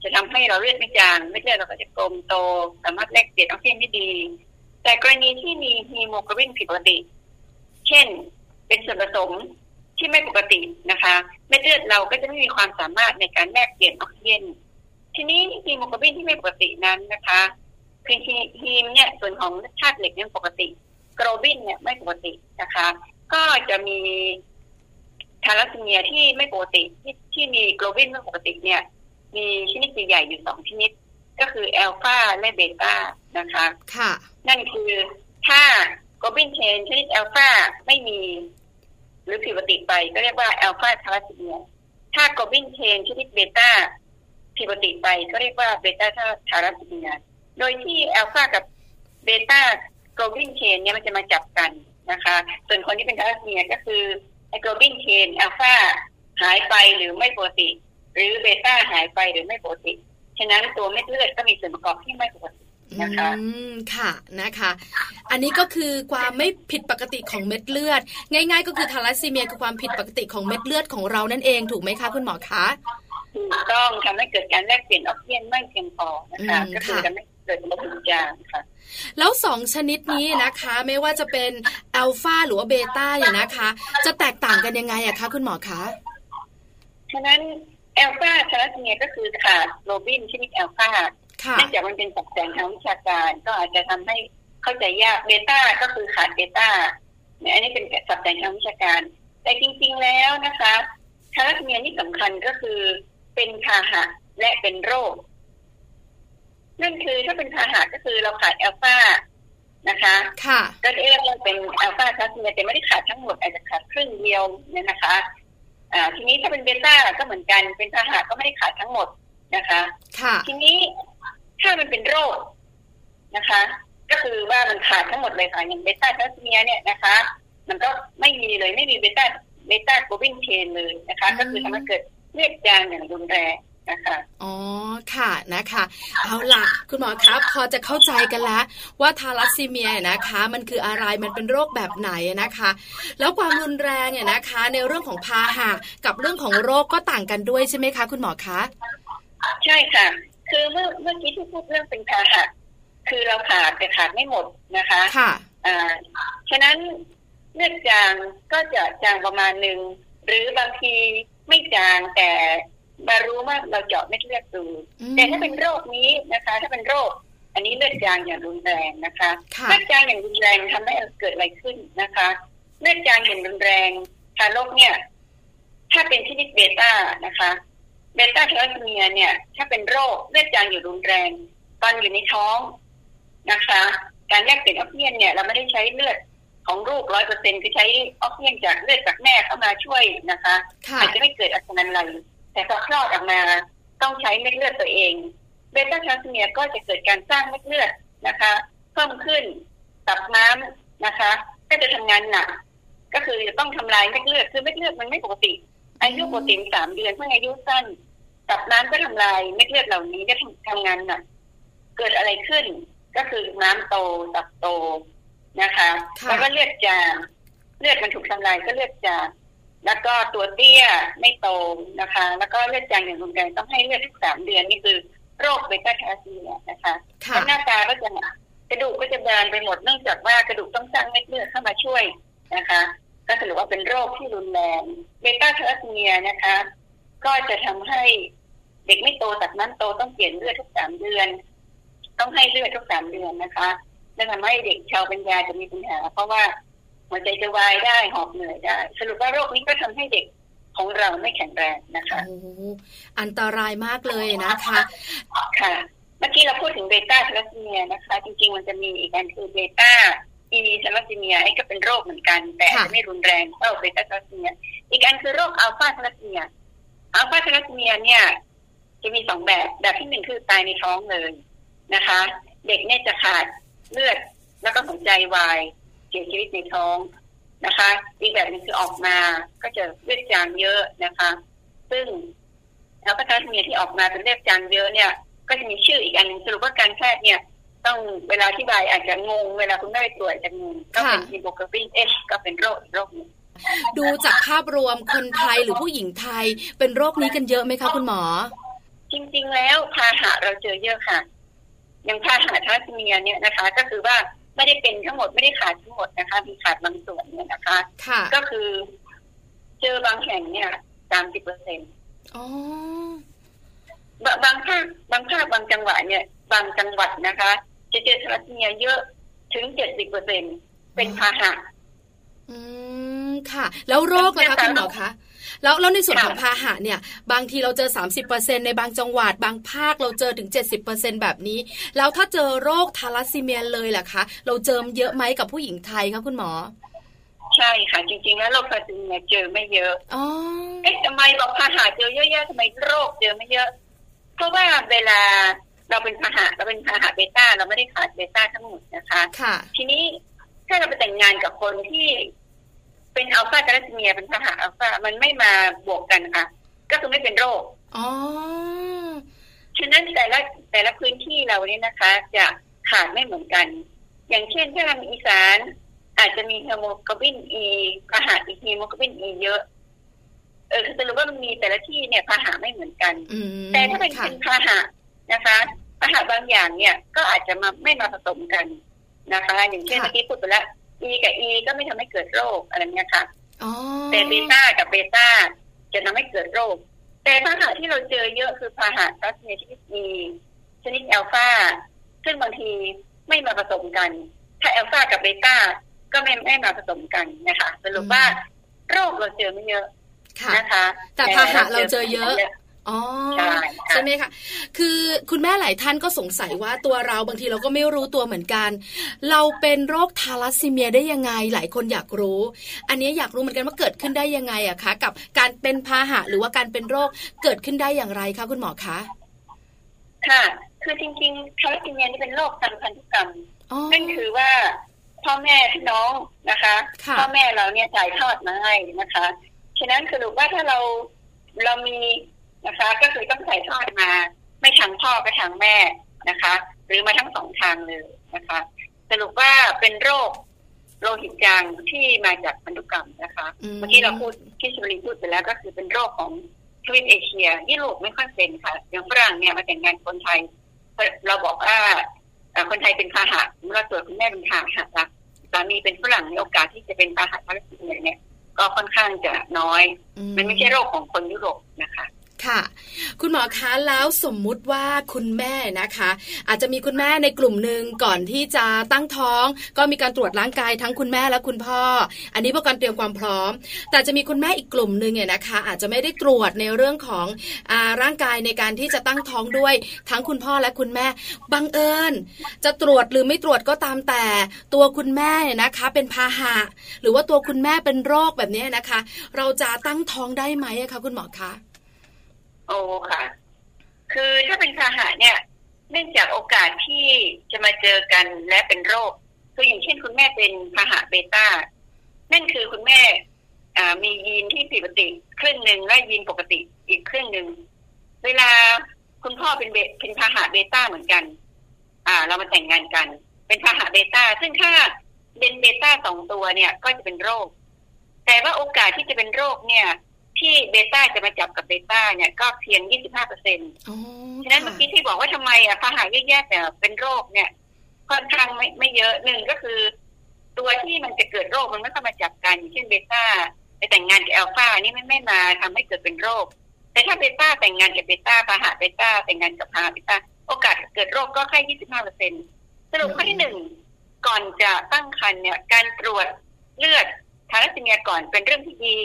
จะทำให้เราเลือดไม่จางเม็ดเลือดเราก็จะกลมโต สามารถแลกเปลี่ยนออกซิเจนได้ดี แต่กรณีที่มีฮีโมโกลบินผิดปกติ เช่น เป็นส่วนผสมที่ไม่ปกตินะคะเม็ดเลือดเราก็จะไม่มีความสามารถในการแลกเปลี่ยนออกซิเจนทีนี้ฮีโมโกลบินที่ไม่ปกตินั้นนะคะ คือ heme เนี่ยส่วนของธาตุเหล็กเนี่ยปกติ globin เนี่ยไม่ปกตินะคะ ก็จะมีทาลัสซีเมียที่ไม่ปกติที่ที่มี globin ไม่ปกติเนี่ย มีชนิดใหญ่ๆอยู่สองชนิด ก็คือแอลฟาและเบต้านะคะ ค่ะ นั่นคือถ้า globin chain ชนิดแอลฟาไม่มี หรือผิดปกติไปก็เรียกว่าแอลฟาทาลัสซีเมียถ้า globin chain ชนิดเบต้าผิดปกติไปก็เรียกว่าเบต้าทาลัสซีเมีย โดยที่แอลฟากับเบต้า globin chain เนี่ยมันจะมาจับกันนะคะ ส่วนคนที่เป็นทาลัสซีเมียก็คือไอ้ globin chain แอลฟาหายไปหรือไม่ปกติ หรือเบต้าหายไปหรือไม่ปกติ ฉะนั้นตัวเม็ดเลือดก็มีส่วนประกอบที่ไม่ปกตินะคะอืมค่ะนะคะ อันนี้ก็คือความไม่ผิดปกติของเม็ดเลือด ง่าย ๆ ก็คือทาลัสซีเมียคือความผิดปกติของเม็ดเลือดของเรานั่นเองถูกไหมคะคุณหมอคะถูกต้องทำให้เกิดการแลกเปลี่ยนออกซิเจนไม่เพียงพอนะคะอืมก็คือค่ะทำให้ เกิดเลือดจางค่ะ แล้วสองชนิดนี้นะคะ ไม่ว่าจะเป็นอัลฟาหรือว่าเบต้าเนี่ยนะคะ จะแตกต่างกันยังไงอะคะคุณหมอคะฉะนั้นแอลฟาทาลัสซีเมียก็คือขาด globin ชนิดอัลฟาเนื่องจากมันเป็นศัพท์แสงทางวิชาการก็อาจจะทำให้เข้าใจยากเบต้าก็คือขาดเบต้าอันนี้เป็นศัพท์แสงทางวิชาการ แต่จริงๆแล้วนะคะทาลัสซีเมียนี่สำคัญก็คือเป็นพาหะและเป็นโรค นั่นคือถ้าเป็นพาหะก็คือเราขาดอัลฟานะคะ ค่ะ ก็เรียกว่าเป็นอัลฟาทาลัสซีเมียแต่ไม่ได้ขาดทั้งหมดอาจจะขาดครึ่งเดียวเนี่ยนะคะอ่าทีนี้ถ้าเป็นเบต้าก็เหมือนกัน เป็นพาหะก็ไม่ได้ขาดทั้งหมดนะคะ ค่ะ ทีนี้ถ้ามันเป็นโรคนะคะ ก็คือว่ามันขาดทั้งหมดเลยค่ะอย่างเบต้าทาลัสซีเมียเนี่ยนะคะ มันก็ไม่มีเลยไม่มีเบต้าเบต้า globin chain เลยนะคะ ก็คือทำให้เกิดเลือดจางอย่างรุนแรง นะคะอ๋อค่ะนะคะ เอาล่ะ คุณหมอครับ พอจะเข้าใจกันแล้ว ว่าทาลัสซีเมียนะคะ มันคืออะไรมันเป็นโรคแบบไหนนะคะ แล้วความรุนแรงเนี่ยนะคะ ในเรื่องของพาหะกับเรื่องของโรคก็ต่างกันด้วยใช่ไหมคะ คุณหมอคะใช่ค่ะ คือเมื่อเมื่อกี้ที่พูดเรื่องเป็นพาหะคือเราขาดแต่ขาดไม่หมดนะคะค่ะอ่าฉะนั้นเลือดจางก็จะจางประมาณหนึ่งหรือบางทีไม่จางแต่ มารู้ว่าเราเจาะเม็ดเลือดดูอืมแต่ถ้าเป็นโรคนี้นะคะ ถ้าเป็นโรค อันนี้เลือดจางอย่างรุนแรงนะคะค่ะเลือดจางอย่างรุนแรงทำให้เกิดอะไรขึ้นนะคะ เลือดจางอย่างรุนแรงทารกเนี่ย ถ้าเป็นชนิดเบต้านะคะเบต้าทาลัสซีเมียเนี่ย ถ้าเป็นโรคเลือดจางอย่างรุนแรง ตอนอยู่ในท้องนะคะ การแลกเปลี่ยนออกซิเจนเนี่ย เราไม่ได้ใช้เลือดของลูกร้อยเปอร์เซ็นต์คือใช้ออกซิเจนจากเลือดจากแม่เข้ามาช่วยนะคะค่ะอาจจะไม่เกิดอาการอะไร แต่พอคลอดออกมาต้องใช้เม็ดเลือดตัวเองเบต้าทาลัสซีเมียก็จะเกิดการสร้างเม็ดเลือดนะคะ เพิ่มขึ้นตับน้ำนะคะ ก็จะทำงานหนักก็คือจะต้องทำลายเม็ดเลือดคือเม็ดเลือดมันไม่ปกติ อายุปกติสามเดือนเพื่ออายุสั้นตับน้ำก็ทำลายเม็ดเลือดเหล่านี้ก็ทำทำงานหนักเกิดอะไรขึ้น ก็คือน้ำโตตับโตนะคะค่ะแล้วก็เลือดจางเลือดมันถูกทำลายก็เลือดจาง แล้วก็ตัวเตี้ยไม่โตนะคะ แล้วก็เลือดจางอย่างรุนแรงต้องให้เลือดทุกสามเดือนนี่คือโรคเบต้าทาลัสซีเมียนะคะค่ะแล้วหน้าตาก็จะกระดูกก็จะแบนไปหมดเนื่องจากว่ากระดูกต้องสร้างเม็ดเลือดเข้ามาช่วยนะคะ ก็ถือว่าเป็นโรคที่รุนแรงเบต้าทาลัสซีเมียนะคะ ก็จะทำให้เด็กไม่โตตัดน้ำโตต้องเปลี่ยนเลือดทุกสามเดือน ต้องให้เลือดทุกสามเดือนนะคะและทำให้เด็กชาวปัญญาจะมีปัญหา เพราะว่า หัวใจจะวายได้หอบเหนื่อยได้ สรุปว่าโรคนี้ก็ทำให้เด็กของเราไม่แข็งแรงนะคะโอ้โหอันตรายมากเลยนะคะค่ะ เมื่อกี้เราพูดถึงเบต้าทาลัสซีเมียนะคะ จริงๆมันจะมีอีกอันคือเบต้าอีทาลัสซีเมียไอ้ก็เป็นโรคเหมือนกัน แต่อาจจะไม่รุนแรงเท่าเบต้าทาลัสซีเมียอีกอันคือโรคอัลฟาทาลัสซีเมียอัลฟาทาลัสซีเมียเนี่ย จะมีสองแบบแบบที่หนึ่งคือตายในท้องเลยนะคะ เด็กเนี่ยจะขาดเลือดแล้วก็หัวใจวายเสียชีวิตในท้องนะคะ อีกแบบหนึงคือออกมาก็จะเลือดจางเยอะนะคะ ซึ่งอัลฟาทาลัสซีเมียที่ออกมาเป็นเลือดจางเยอะเนี่ย ก็จะมีชื่ออีกอันหนึ่งสรุปว่าการแพทย์เนี่ย ต้องเวลาอธิบายอาจจะงง เวลาคุณแม่ไปตรวจอาจจะงงก็เป็นค่ะฮีโมโกลบินเอชก็เป็นโรคอีกโรคหนึงดูจากภาพรวมคนไทยหรือผู้หญิงไทยเป็นโรคนี้กันเยอะไหมคะคุณหมอ จริง ๆ แล้วพาหะเราเจอเยอะค่ะ อย่างพาหะทาลัสซีเมียเนี่ยนะคะ ก็คือว่า ไม่ได้เป็นทั้งหมดไม่ได้ขาดทั้งหมดนะคะมีขาดบางส่วนเนี่ยนะคะค่ะก็คือเจอบางแห่งเนี่ยสามสิบเปอร์เซ็นต์อ๋อบางภาคบางภาคบางจังหวัดเนี่ย บางจังหวัดนะคะจะเจอทาลัสซีเมียเยอะถึงเจ็ดสิบเปอร์เซ็นเป็นพาหะอืมค่ะ แล้วโรคล่ะคะคุณหมอคะ แล้วแล้วในส่วนของค่ะพาหะเนี่ย บางทีเราเจอ 30%ในบางจังหวัด บางภาคเราเจอถึง 70%แบบนี้ แล้วถ้าเจอโรคทาลัสซีเมียเลยล่ะคะ เราเจอเยอะไหมกับผู้หญิงไทยคะคุณหมอ ใช่ค่ะ จริงๆ แล้วโรคทาลัสซีเมียเจอไม่เยอะอ๋อเอ๊ะทำไมบอกพาหะเจอเยอะๆทำไมโรคเจอไม่เยอะ เพราะว่าเวลาเราเป็นพาหะเราเป็นพาหะเบต้าเราไม่ได้ขาดเบต้าทั้งหมดนะคะ ค่ะ ทีนี้ถ้าเราไปแต่งงานกับคนที่ เป็นอัลฟาทาลัสซีเมียเป็นพาหะอัลฟามันไม่มาบวกกันค่ะ ก็คือไม่เป็นโรคอ๋อฉะนั้นแต่ละแต่ละพื้นที่เราเนี่ยนะคะ จะขาดไม่เหมือนกัน อย่างเช่นถ้าทางอีสานอาจจะมีฮีโมโกลบินอีพาหะอีฮีโมโกลบินอีเยอะ เออคือสรุปว่ามันมีแต่ละที่เนี่ยพาหะไม่เหมือนกันอืมแต่ถ้าเป็นค่ะเป็นพาหะนะคะพาหะบางอย่างเนี่ยก็อาจจะมาไม่มาผสมกันนะคะ อย่างเช่นค่ะเมื่อกี้พูดไปแล้ว E กับ E ก็ไม่ทำให้เกิดโรคอะไรเงี้ยค่ะอ๋อแต่เบต้ากับเบต้าจะทำให้เกิดโรค แต่พาหะที่เราเจอเยอะคือพาหะทัสเนียที่มีชนิดอัลฟาซึ่งบางทีไม่มาผสมกัน ถ้าอัลฟากับเบต้าก็ไม่ไม่มาผสมกันนะคะสรุปว่าโรคเราเจอไม่เยอะนะคะ แต่พาหะเราเจอเยอะ อ๋อใช่ไหมคะคือคุณแม่หลายท่านก็สงสัยว่าตัวเราบางทีเราก็ไม่รู้ตัวเหมือนกัน เราเป็นโรคทาลัสซีเมียได้ยังไงหลายคนอยากรู้ อันนี้อยากรู้เหมือนกันว่าเกิดขึ้นได้ยังไงอะคะ กับการเป็นพาหะหรือว่าการเป็นโรคเกิดขึ้นได้อย่างไรคะคุณหมอคะค่ะ คือจริงๆทาลัสซีเมียนี่เป็นโรคทางพันธุกรรมนั่นคือว่าพ่อแม่พี่น้องนะคะพ่อแม่เราเนี่ยจ่ายทอดมาให้นะคะ ฉะนั้นสรุปว่าถ้าเราเรามี นะคะ ก็คือต้องใส่ทอดมา ไม่ทางพ่อก็ทางแม่นะคะ หรือมาทั้งสองทางเลยนะคะ สรุปว่าเป็นโรคโลหิตจางที่มาจากพันธุกรรมนะคะ เมื่อกี้เราพูดที่ชลีพูดไปแล้วก็คือเป็นโรคของทวีปเอเชียยุโรปไม่ค่อยเป็นค่ะ อย่างฝรั่งเนี่ยมาแต่งงานคนไทย เราบอกว่าคนไทยเป็นพาหะเมื่อตัวคุณแม่เป็นพาหะละสามีเป็นฝรั่งในโอกาสที่จะเป็นพาหะทางเสียเนี่ยก็ค่อนข้างจะน้อย มันไม่ใช่โรคของคนยุโรปนะคะ ค่ะ คุณหมอคะแล้วสมมุติว่าคุณแม่นะคะ อาจจะมีคุณแม่ในกลุ่มหนึ่งก่อนที่จะตั้งท้อง ก็มีการตรวจร่างกายทั้งคุณแม่และคุณพ่อ อันนี้เพื่อการเตรียมความพร้อม แต่จะมีคุณแม่อีกกลุ่มหนึ่งเนี่ยนะคะ อาจจะไม่ได้ตรวจในเรื่องของอร่างกายในการที่จะตั้งท้องด้วย ทั้งคุณพ่อและคุณแม่บังเอิญจะตรวจหรือไม่ตรวจก็ตามแต่ ตัวคุณแม่เนี่ยนะคะ เป็นพาหะ หรือว่าตัวคุณแม่เป็นโรคแบบนี้นะคะ เราจะตั้งท้องได้ไหมคะคุณหมอคะ โอ้ค่ะ คือถ้าเป็นพาหะเนี่ย เนื่องจากโอกาสที่จะมาเจอกันและเป็นโรคคืออย่างเช่นคุณแม่เป็นพาหะเบต้า นั่นคือคุณแม่มียีนที่ผิดปกติครึ่งหนึ่งและยีนปกติอีกครึ่งหนึ่ง เวลาคุณพ่อเป็นเป็นพาหะเบต้าเหมือนกัน อ่า เรามาแต่งงานกัน เป็นพาหะเบต้า ซึ่งถ้าเป็นเบต้าสองตัวเนี่ย ก็จะเป็นโรค แต่ว่าโอกาสที่จะเป็นโรคเนี่ย ที่เบต้าจะมาจับกับเบต้าเนี่ยก็เพียง 25เปอร์เซ็นต์ฉะนั้นเมื่อกี้ที่บอกว่าทำไมอะพาหะเยอะๆแต่เป็นโรคเนี่ยค่อนข้างไม่ไม่เยอะหนึ่งก็คือ ตัวที่มันจะเกิดโรคมันไม่เข้ามาจับกันเช่นเบต้าไปแต่งงานกับอัลฟานี่ไม่ไม่มาทำให้เกิดเป็นโรค แต่ถ้าเบต้าแต่งงานกับเบต้าพาหะเบต้าแต่งงานกับพาหะเบต้าโอกาสเกิดโรคก็แค่ 25เปอร์เซ็นต์สรุปข้อที่หนึ่งก่อนจะตั้งครรภ์เนี่ย การตรวจเลือด ทาลัสซีเมียก่อนเป็นเรื่องที่ดี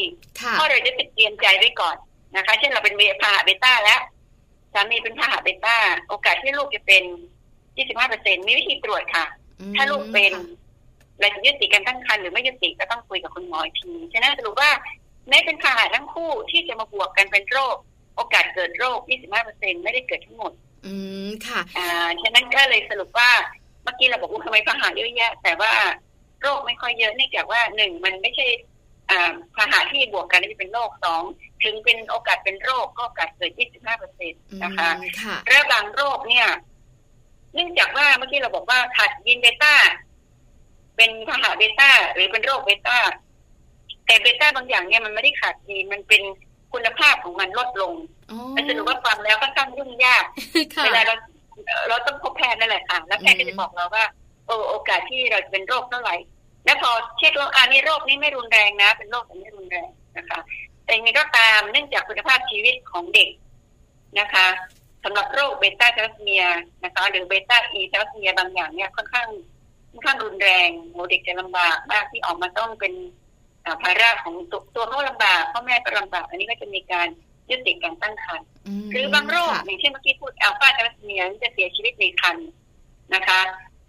เพราะเราจะติดเตรียมใจไว้ก่อนนะคะ เช่นเราเป็นพาหะเบต้าแล้วสามีเป็นพาหะเบต้า โอกาสที่ลูกจะเป็น25เปอร์เซ็นต์มีวิธีตรวจค่ะ ถ้าลูกเป็นเราจะยุติการตั้งครรภ์หรือไม่ยุติก็ต้องคุยกับคุณหมออีกทีฉะนั้นสรุปว่าแม้เป็นพาหะทั้งคู่ที่จะมาบวกกันเป็นโรค โอกาสเกิดโรค 25เปอร์เซ็นต์ไม่ได้เกิดทั้งหมด อืม ค่ะ อ่า ฉะนั้นก็เลยสรุปว่า เมื่อกี้เราบอกว่าทำไมพาหะเยอะแยะ แต่ว่า โรคไม่ค่อยเยอะเนื่องจากว่าหนึ่งมันไม่ใช่พาหะที่บวกกันจะเป็นโรคสองถึงเป็นโอกาสเป็นโรคก็โอกาสเกิด 25เปอร์เซ็นต์นะคะและบางโรคเนี่ย เนื่องจากว่าเมื่อกี้เราบอกว่าขาดยีนเบต้า เป็นพาหะเบต้าหรือเป็นโรคเบต้า แต่เบต้าบางอย่างเนี่ยมันไม่ได้ขาดยีนมันเป็นคุณภาพของมันลดลงแต่สรุปว่าฟังแล้วก็ตั้งยุ่งยาก เวลาเราเราต้องพบแพทย์นั่นแหละค่ะ แล้วแพทย์ก็จะบอกเราว่า โอกาสที่เราจะเป็นโรคเท่าไหร่ แล้วพอเช็คว่าอันนี้โรคนี้ไม่รุนแรงนะ เป็นโรคแต่ไม่รุนแรงนะคะ แต่ยังไงก็ตามเนื่องจากคุณภาพชีวิตของเด็กนะคะสำหรับโรคเบต้าทาลัสซีเมียนะคะ หรือเบต้าอีทาลัสซีเมียบางอย่างเนี่ยค่อนข้างค่อนข้างรุนแรงโมเด็กจะลำบากมากที่ออกมาต้องเป็นภาระของตัวตัวเขาลำบากพ่อแม่ก็ลำบาก อันนี้ก็จะมีการยุติการตั้งครรภ์หรือบางโรคอย่างเช่นเมื่อกี้พูดอัลฟาทาลัสซีเมียจะเสียชีวิตในครรภ์นะคะ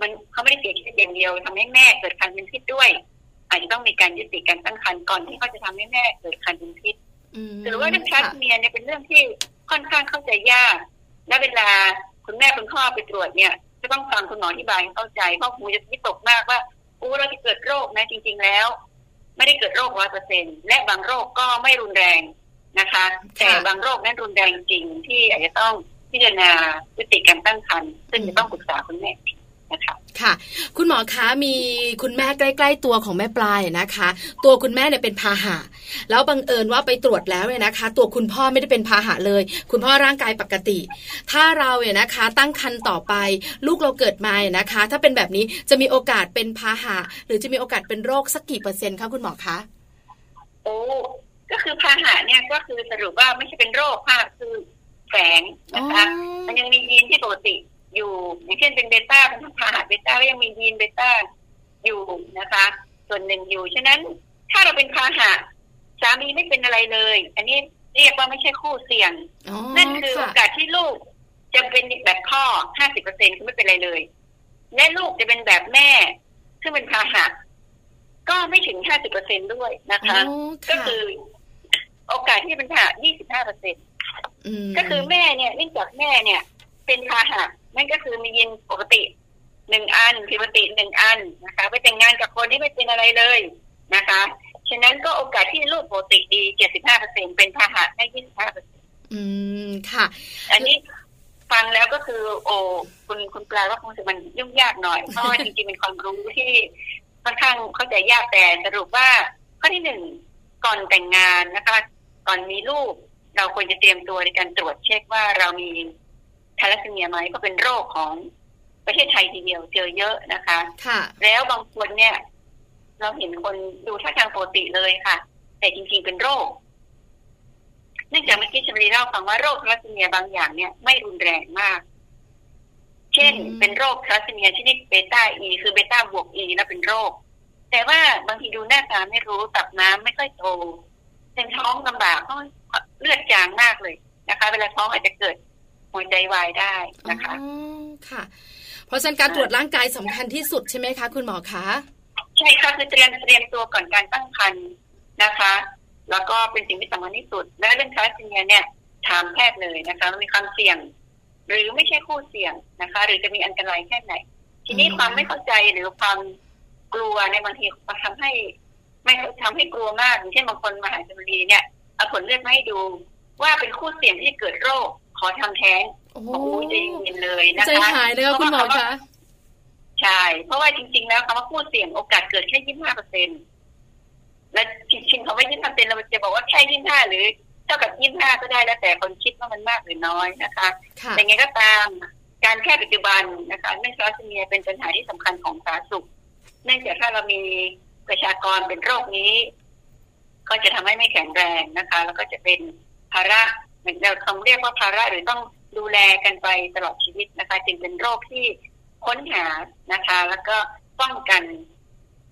มันเขาไม่ได้เสียชีวิตอย่างเดียวทำให้แม่เกิดครรภ์เป็นพิษด้วย อาจจะต้องมีการยุติการตั้งครรภ์ก่อนที่เขาจะทำให้แม่เกิดครรภ์เป็นพิษหรือว่าเรื่องทาลัสซีเมียเนี่ยเป็นเรื่องที่ค่อนข้างเข้าใจยาก และเวลาคุณแม่คุณพ่อไปตรวจเนี่ยจะต้องฟังคุณหมออธิบายให้เข้าใจเพราะคุณจะวิตกมากว่าอู้เราจะเกิดโรคนะจริง ๆแล้ว ไม่ได้เกิดโรคร้อยเปอร์เซ็นและบางโรคก็ไม่รุนแรงนะคะ แต่บางโรคนั้นรุนแรงจริงที่อาจจะต้องพิจารณายุติการตั้งครรภ์ซึ่งจะต้องปรึกษาคุณแม่ นะคะค่ะ คุณหมอคะมีคุณแม่ใกล้ ๆ ตัวของแม่ปลายนะคะ ตัวคุณแม่เนี่ยเป็นพาหะ แล้วบังเอิญว่าไปตรวจแล้วเนี่ยนะคะ ตัวคุณพ่อไม่ได้เป็นพาหะเลย คุณพ่อร่างกายปกติ ถ้าเราเนี่ยนะคะ ตั้งครรภ์ต่อไป ลูกเราเกิดมาเนี่ยนะคะ ถ้าเป็นแบบนี้จะมีโอกาสเป็นพาหะ หรือจะมีโอกาสเป็นโรคสักกี่เปอร์เซ็นต์คะคุณหมอคะโอ้ก็คือพาหะเนี่ยก็คือสรุปว่าไม่ใช่เป็นโรคพาคือแฝงนะคะ มันยังมียีนที่ปกติ อยู่อย่างเช่นเป็นเบต้าเป็นพาหะเบต้าก็ยังมียีนเบต้าอยู่นะคะ ส่วนหนึ่งอยู่ ฉะนั้นถ้าเราเป็นพาหะสามีไม่เป็นอะไรเลย อันนี้เรียกว่าไม่ใช่คู่เสี่ยง นั่นคือโอกาสที่ลูกจะเป็นแบบพ่อห้าสิบเปอร์เซ็นคือไม่เป็นอะไรเลย และลูกจะเป็นแบบแม่ ซึ่งเป็นพาหะก็ไม่ถึงห้าสิบเปอร์เซ็นด้วยนะคะ ก็คือโอกาสที่เป็นพาหะยี่สิบห้าเปอร์เซ็นก็คือแม่เนี่ยเนื่องจากแม่เนี่ย เป็นพาหะ นั่นก็คือมียีนปกติหนึ่งอันผิดปกติหนึ่งอันนะคะไปแต่งงานกับคนที่ไม่เป็นอะไรเลยนะคะ ฉะนั้นก็โอกาสที่ลูกปกติดีเจ็ดสิบห้าเปอร์เซ็นเป็นพาหะได้ยี่สิบห้าเปอร์เซ็นอืมค่ะ อันนี้ฟังแล้วก็คือ โอ้คุณคุณปลาว่าคงจะมันยุ่งยากหน่อย เพราะว่าจริงๆเป็นความรู้ที่ค่อนข้างเข้าใจยากแต่สรุปว่าข้อที่หนึ่งก่อนแต่งงานนะคะ ก่อนมีลูกเราควรจะเตรียมตัวในการตรวจเช็คว่าเรามี ทาลัสซีเมียไหมก็เป็นโรคของประเทศไทยทีเดียวเจอเยอะนะคะค่ะแล้วบางคนเนี่ย เราเห็นคนดูท่าทางปกติเลยค่ะ แต่จริงๆเป็นโรคเนื่องจากเมื่อกี้ชมรีเล่าฟังว่าโรคทาลัสซีเมียบางอย่างเนี่ยไม่รุนแรงมาก เช่น เป็นโรคทาลัสซีเมียชนิดเบต้าอีคือเบต้าบวกอีแล้วเป็นโรค แต่ว่าบางทีดูหน้าตาไม่รู้ตับน้ำไม่ค่อยโตเป็นท้องลำบากก็เลือดจางมากเลยนะคะ เวลาท้องอาจจะเกิด หัวใจวายได้นะคะอ๋อค่ะ เพราะฉะนั้นการตรวจร่างกายสำคัญที่สุดใช่ไหมคะ คุณหมอคะใช่ค่ะคือเตรียมเตรียมตัวก่อนการตั้งครรภ์นะคะ แล้วก็เป็นสิ่งที่สำคัญที่สุด และเรื่องทาลัสซีเมียเนี่ยถามแพทย์เลยนะคะมันมีความเสี่ยง หรือไม่ใช่คู่เสี่ยงนะคะ หรือจะมีอันตรายแค่ไหน ทีนี้ความไม่เข้าใจหรือความกลัวในบางทีมาทำให้ ไม่ทำให้กลัวมากอย่างเช่นบางคนมาหาจมรีเนี่ยเอาผลเลือดมาให้ดู ว่าเป็นคู่เสี่ยงที่เกิดโรค ขอทำแท้งโอ้โอ้โหใจเย็นเลยนะคะใจหายเลยค่ะคุณหมอคะใช่ เพราะว่าจริง ๆ แล้วคำว่าคู่เสี่ยงโอกาสเกิดแค่ยี่สิบห้าเปอร์เซ็นและจริงๆคำว่ายี่สิบเปอร์เซ็นเราจะบอกว่าแค่ยี่สิบห้าหรือเท่ากับยี่สิบห้าก็ได้แล้วแต่คนคิดว่ามันมากหรือน้อยนะคะค่ะแต่ไงก็ตามการแค่ปัจจุบันนะคะเรื่องทาลัสซีเมียเป็นปัญหาที่สำคัญของสาธารณสุข เนื่องจากถ้าเรามีประชากรเป็นโรคนี้ ก็จะทำให้ไม่แข็งแรงนะคะ แล้วก็จะเป็นภาระ เหมือนเราคำเรียกว่าภาระหรือต้องดูแลกันไปตลอดชีวิตนะคะ จึงเป็นโรคที่ค้นหานะคะ แล้วก็ป้องกัน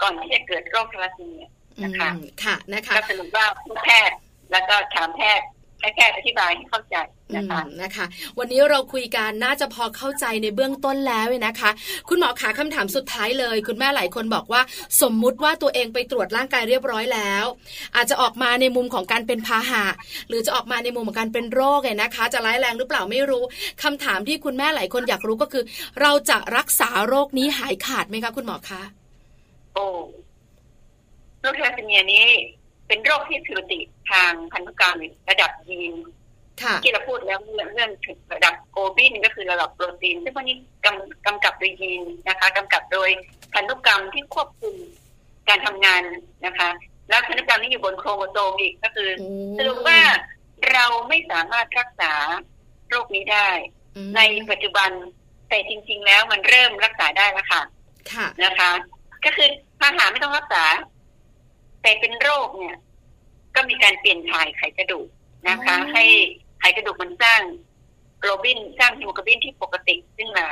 ก่อนที่จะเกิดโรคทาลัสซีเมียนะคะอืมค่ะนะคะก็สรุปว่าผู้แพทย์แล้วก็ถามแพทย์ให้ แพทย์อธิบายให้เข้าใจนะคะอืมนะคะ วันนี้เราคุยกันน่าจะพอเข้าใจในเบื้องต้นแล้วนะคะ คุณหมอขาคำถามสุดท้ายเลย คุณแม่หลายคนบอกว่า สมมุติว่าตัวเองไปตรวจร่างกายเรียบร้อยแล้ว อาจจะออกมาในมุมของการเป็นพาหะ หรือจะออกมาในมุมของการเป็นโรคเนี่ยนะคะ จะร้ายแรงหรือเปล่าไม่รู้คำถามที่คุณแม่หลายคนอยากรู้ก็คือ เราจะรักษาโรคนี้หายขาดไหมคะ คุณหมอคะโอ้โรคทาลัสซีเมียนี้ เป็นโรคที่ผิดปกติทางพันธุกรรมระดับยีนค่ะที่เราพูดแล้วเรื่องเรื่องถึงระดับโกลบินก็คือระดับโปรตีนซึ่งพวกนี้กำกำกับโดยยีนนะคะกำกับโดยพันธุกรรมที่ควบคุมการทำงานนะคะ แล้วพันธุกรรมนี้อยู่บนโครโมโซมอีกก็คือโอ้สรุปว่าเราไม่สามารถรักษาโรคนี้ได้อืมในปัจจุบันแต่จริง ๆ แล้วมันเริ่มรักษาได้แล้วค่ะค่ะนะคะ ก็คือพาหะไม่ต้องรักษาแต่ เป็นโรคเนี่ย ก็มีการเปลี่ยนถ่ายไขกระดูกนะคะอ๋อให้ไขกระดูกมันสร้างโกลบินสร้างฮีโมโกลบินที่ปกติขึ้นมา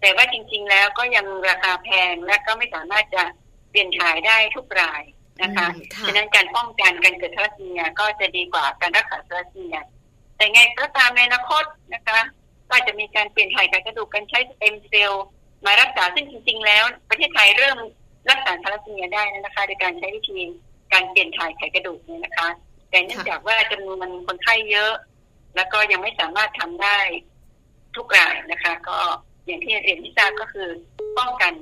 แต่ว่าจริง ๆ แล้วก็ยังราคาแพงและก็ไม่สามารถจะเปลี่ยนถ่ายได้ทุกรายนะคะอืมค่ะฉะนั้นการป้องกันการเกิดธาลัสซีเมียก็จะดีกว่าการรักษาธาลัสซีเมียแต่ไงก็ตามในอนาคตนะคะก็จะมีการเปลี่ยนถ่ายไขกระดูกการใช้สเต็มเซลล์มารักษาซึ่งจริง ๆ แล้ว ประเทศไทยเริ่มรักษาทาลัสซีเมียได้แล้วนะคะโดยการใช้วิธี การเปลี่ยนถ่ายไขกระดูกเนี่ยนะคะ แต่เนื่องจากว่าจำนวนคนไข้เยอะ แล้วก็ยังไม่สามารถทำได้ทุกรายนะคะ ก็อย่างที่เรียนที่ทราบก็คือป้องกัน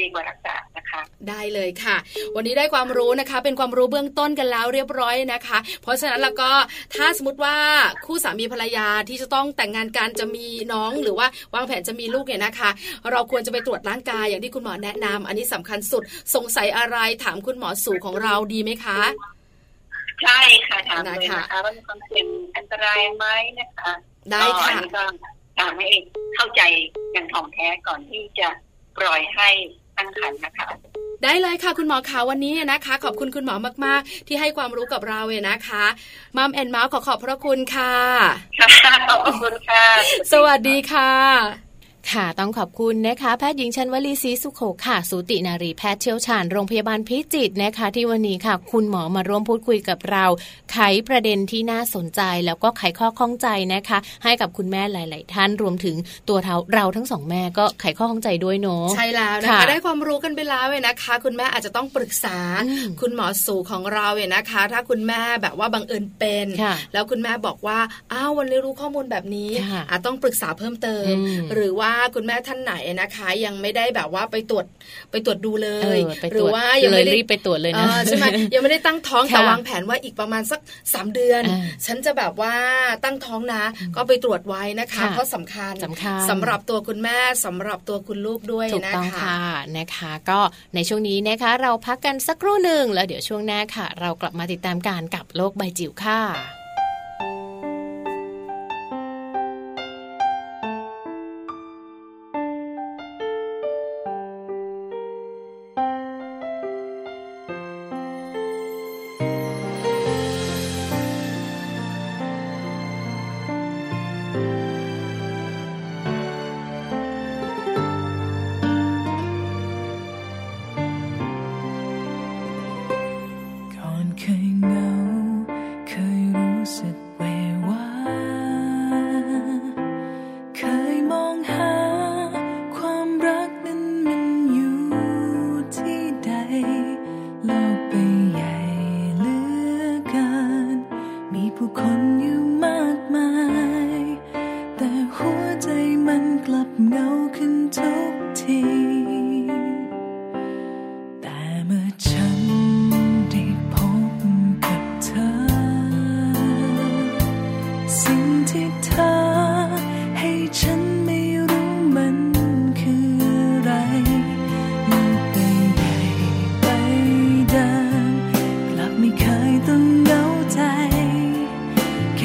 ดีกว่ารักษานะคะ ได้เลยค่ะ วันนี้ได้ความรู้นะคะ เป็นความรู้เบื้องต้นกันแล้วเรียบร้อยนะคะ เพราะฉะนั้นแล้วก็ถ้าสมมติว่าคู่สามีภรรยาที่จะต้องแต่งงานกันจะมีน้องหรือว่าวางแผนจะมีลูกเนี่ยนะคะ เราควรจะไปตรวจร่างกายอย่างที่คุณหมอแนะนำอันนี้สำคัญสุดสงสัยอะไรถามคุณหมอสู่ของเราดีไหมคะใช่ค่ะถามเลยได้นะค่ะคะว่ามีความเสี่ยงอันตรายไหมนะคะ ได้ก็อัค่ะนนี้ก็ถามให้เข้าใจอย่างถ่องแท้ก่อนที่จะปล่อยให้ ตั้งครรภ์นะคะ ได้เลยค่ะคุณหมอขาวันนี้นะคะ ขอบคุณคุณหมอมาก ๆ ที่ให้ความรู้กับเราเลยนะคะมัมแอนเมาส์ขอขอบพระคุณค่ะค่ะขอบคุณค่ะ สวัสดีค่ะค่ะต้องขอบคุณนะคะแพทย์หญิงชันวลีศรีสุโขค่ะ สูตินารีแพทย์เชี่ยวชาญโรงพยาบาลพิจิตรนะคะ ที่วันนี้ค่ะ คุณหมอมาร่วมพูดคุยกับเราไขประเด็นที่น่าสนใจแล้วก็ไขข้อข้องใจนะคะ ให้กับคุณแม่หลาย ๆ ท่านรวมถึงตัวเราเราทั้งสองแม่ก็ไขข้อข้องใจด้วยเนาะใช่แล้วนะคะได้ความรู้กันไปแล้วเลยนะคะ คุณแม่อาจจะต้องปรึกษาคุณหมอสูของเราเนี่ยนะคะ ถ้าคุณแม่แบบว่าบังเอิญเป็น แล้วคุณแม่บอกว่าอ้าววันนี้รู้ข้อมูลแบบนี้อาจต้องปรึกษาเพิ่มเติม หรือว่าคุณแม่ท่านไหนนะคะ ยังไม่ได้แบบว่าไปตรวจไปตรวจดูเลย หรือว่ายังไม่ได้รีบไปตรวจเลยนะใช่ไหมยังไม่ได้ตั้งท้องแต่วางแผนว่าอีกประมาณสักสามเดือน ฉันจะแบบว่าตั้งท้องนะ ก็ไปตรวจไว้นะคะเพราะสำคัญสำคัญสำหรับตัวคุณแม่สำหรับตัวคุณลูกด้วยนะคะถูกต้องค่ะนะคะ ก็ในช่วงนี้นะคะ เราพักกันสักครู่หนึ่งแล้วเดี๋ยวช่วงหน้าค่ะ เรากลับมาติดตามการกับโลกใบจิ๋วค่ะ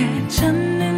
爱着。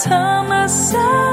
time I saw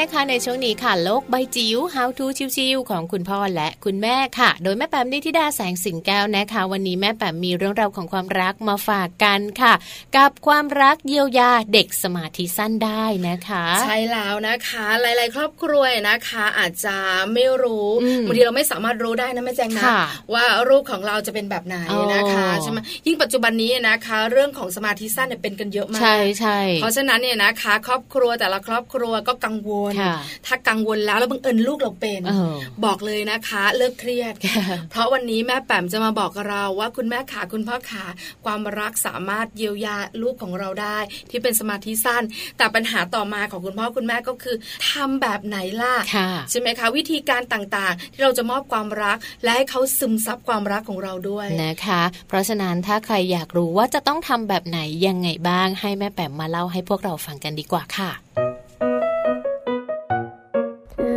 นะคะในช่วงนี้ค่ะโลกใบจิ๋ว How to ชิวๆของคุณพ่อและคุณแม่ค่ะ โดยแม่แปมนิธิดาแสงสิงแก้วนะคะ วันนี้แม่แปมมีเรื่องราวของความรักมาฝากกันค่ะ กับความรักเยียวยาเด็กสมาธิสั้นได้นะคะ ใช่แล้วนะคะ หลาย ๆ ครอบครัวนะคะ อาจจะไม่รู้อืมบางทีเราไม่สามารถรู้ได้นะแม่แจงนะค่ะว่ารูปของเราจะเป็นแบบไหนนะคะอ๋อใช่ไหมยิ่งปัจจุบันนี้นะคะ เรื่องของสมาธิสั้นเนี่ยเป็นกันเยอะมากใช่ใช่เพราะฉะนั้นเนี่ยนะคะ ครอบครัวแต่ละครอบครัวก็กังวลค่ะถ้ากังวลแล้วแล้วบังเอิญลูกเราเป็นเออบอกเลยนะคะ เลิกเครียด เพราะวันนี้แม่แปมจะมาบอกกับเราว่าคุณแม่ขาคุณพ่อขาความรักสามารถเยียวยาลูกของเราได้ ที่เป็นสมาธิสั้น แต่ปัญหาต่อมาของคุณพ่อคุณแม่ก็คือทำแบบไหนล่ะค่ะใช่ไหมคะ วิธีการต่างๆ ที่เราจะมอบความรัก และให้เขาซึมซับความรักของเราด้วยนะคะ เพราะฉะนั้นถ้าใครอยากรู้ว่าจะต้องทำแบบไหนยังไงบ้างให้แม่แปมมาเล่าให้พวกเราฟังกันดีกว่าค่ะ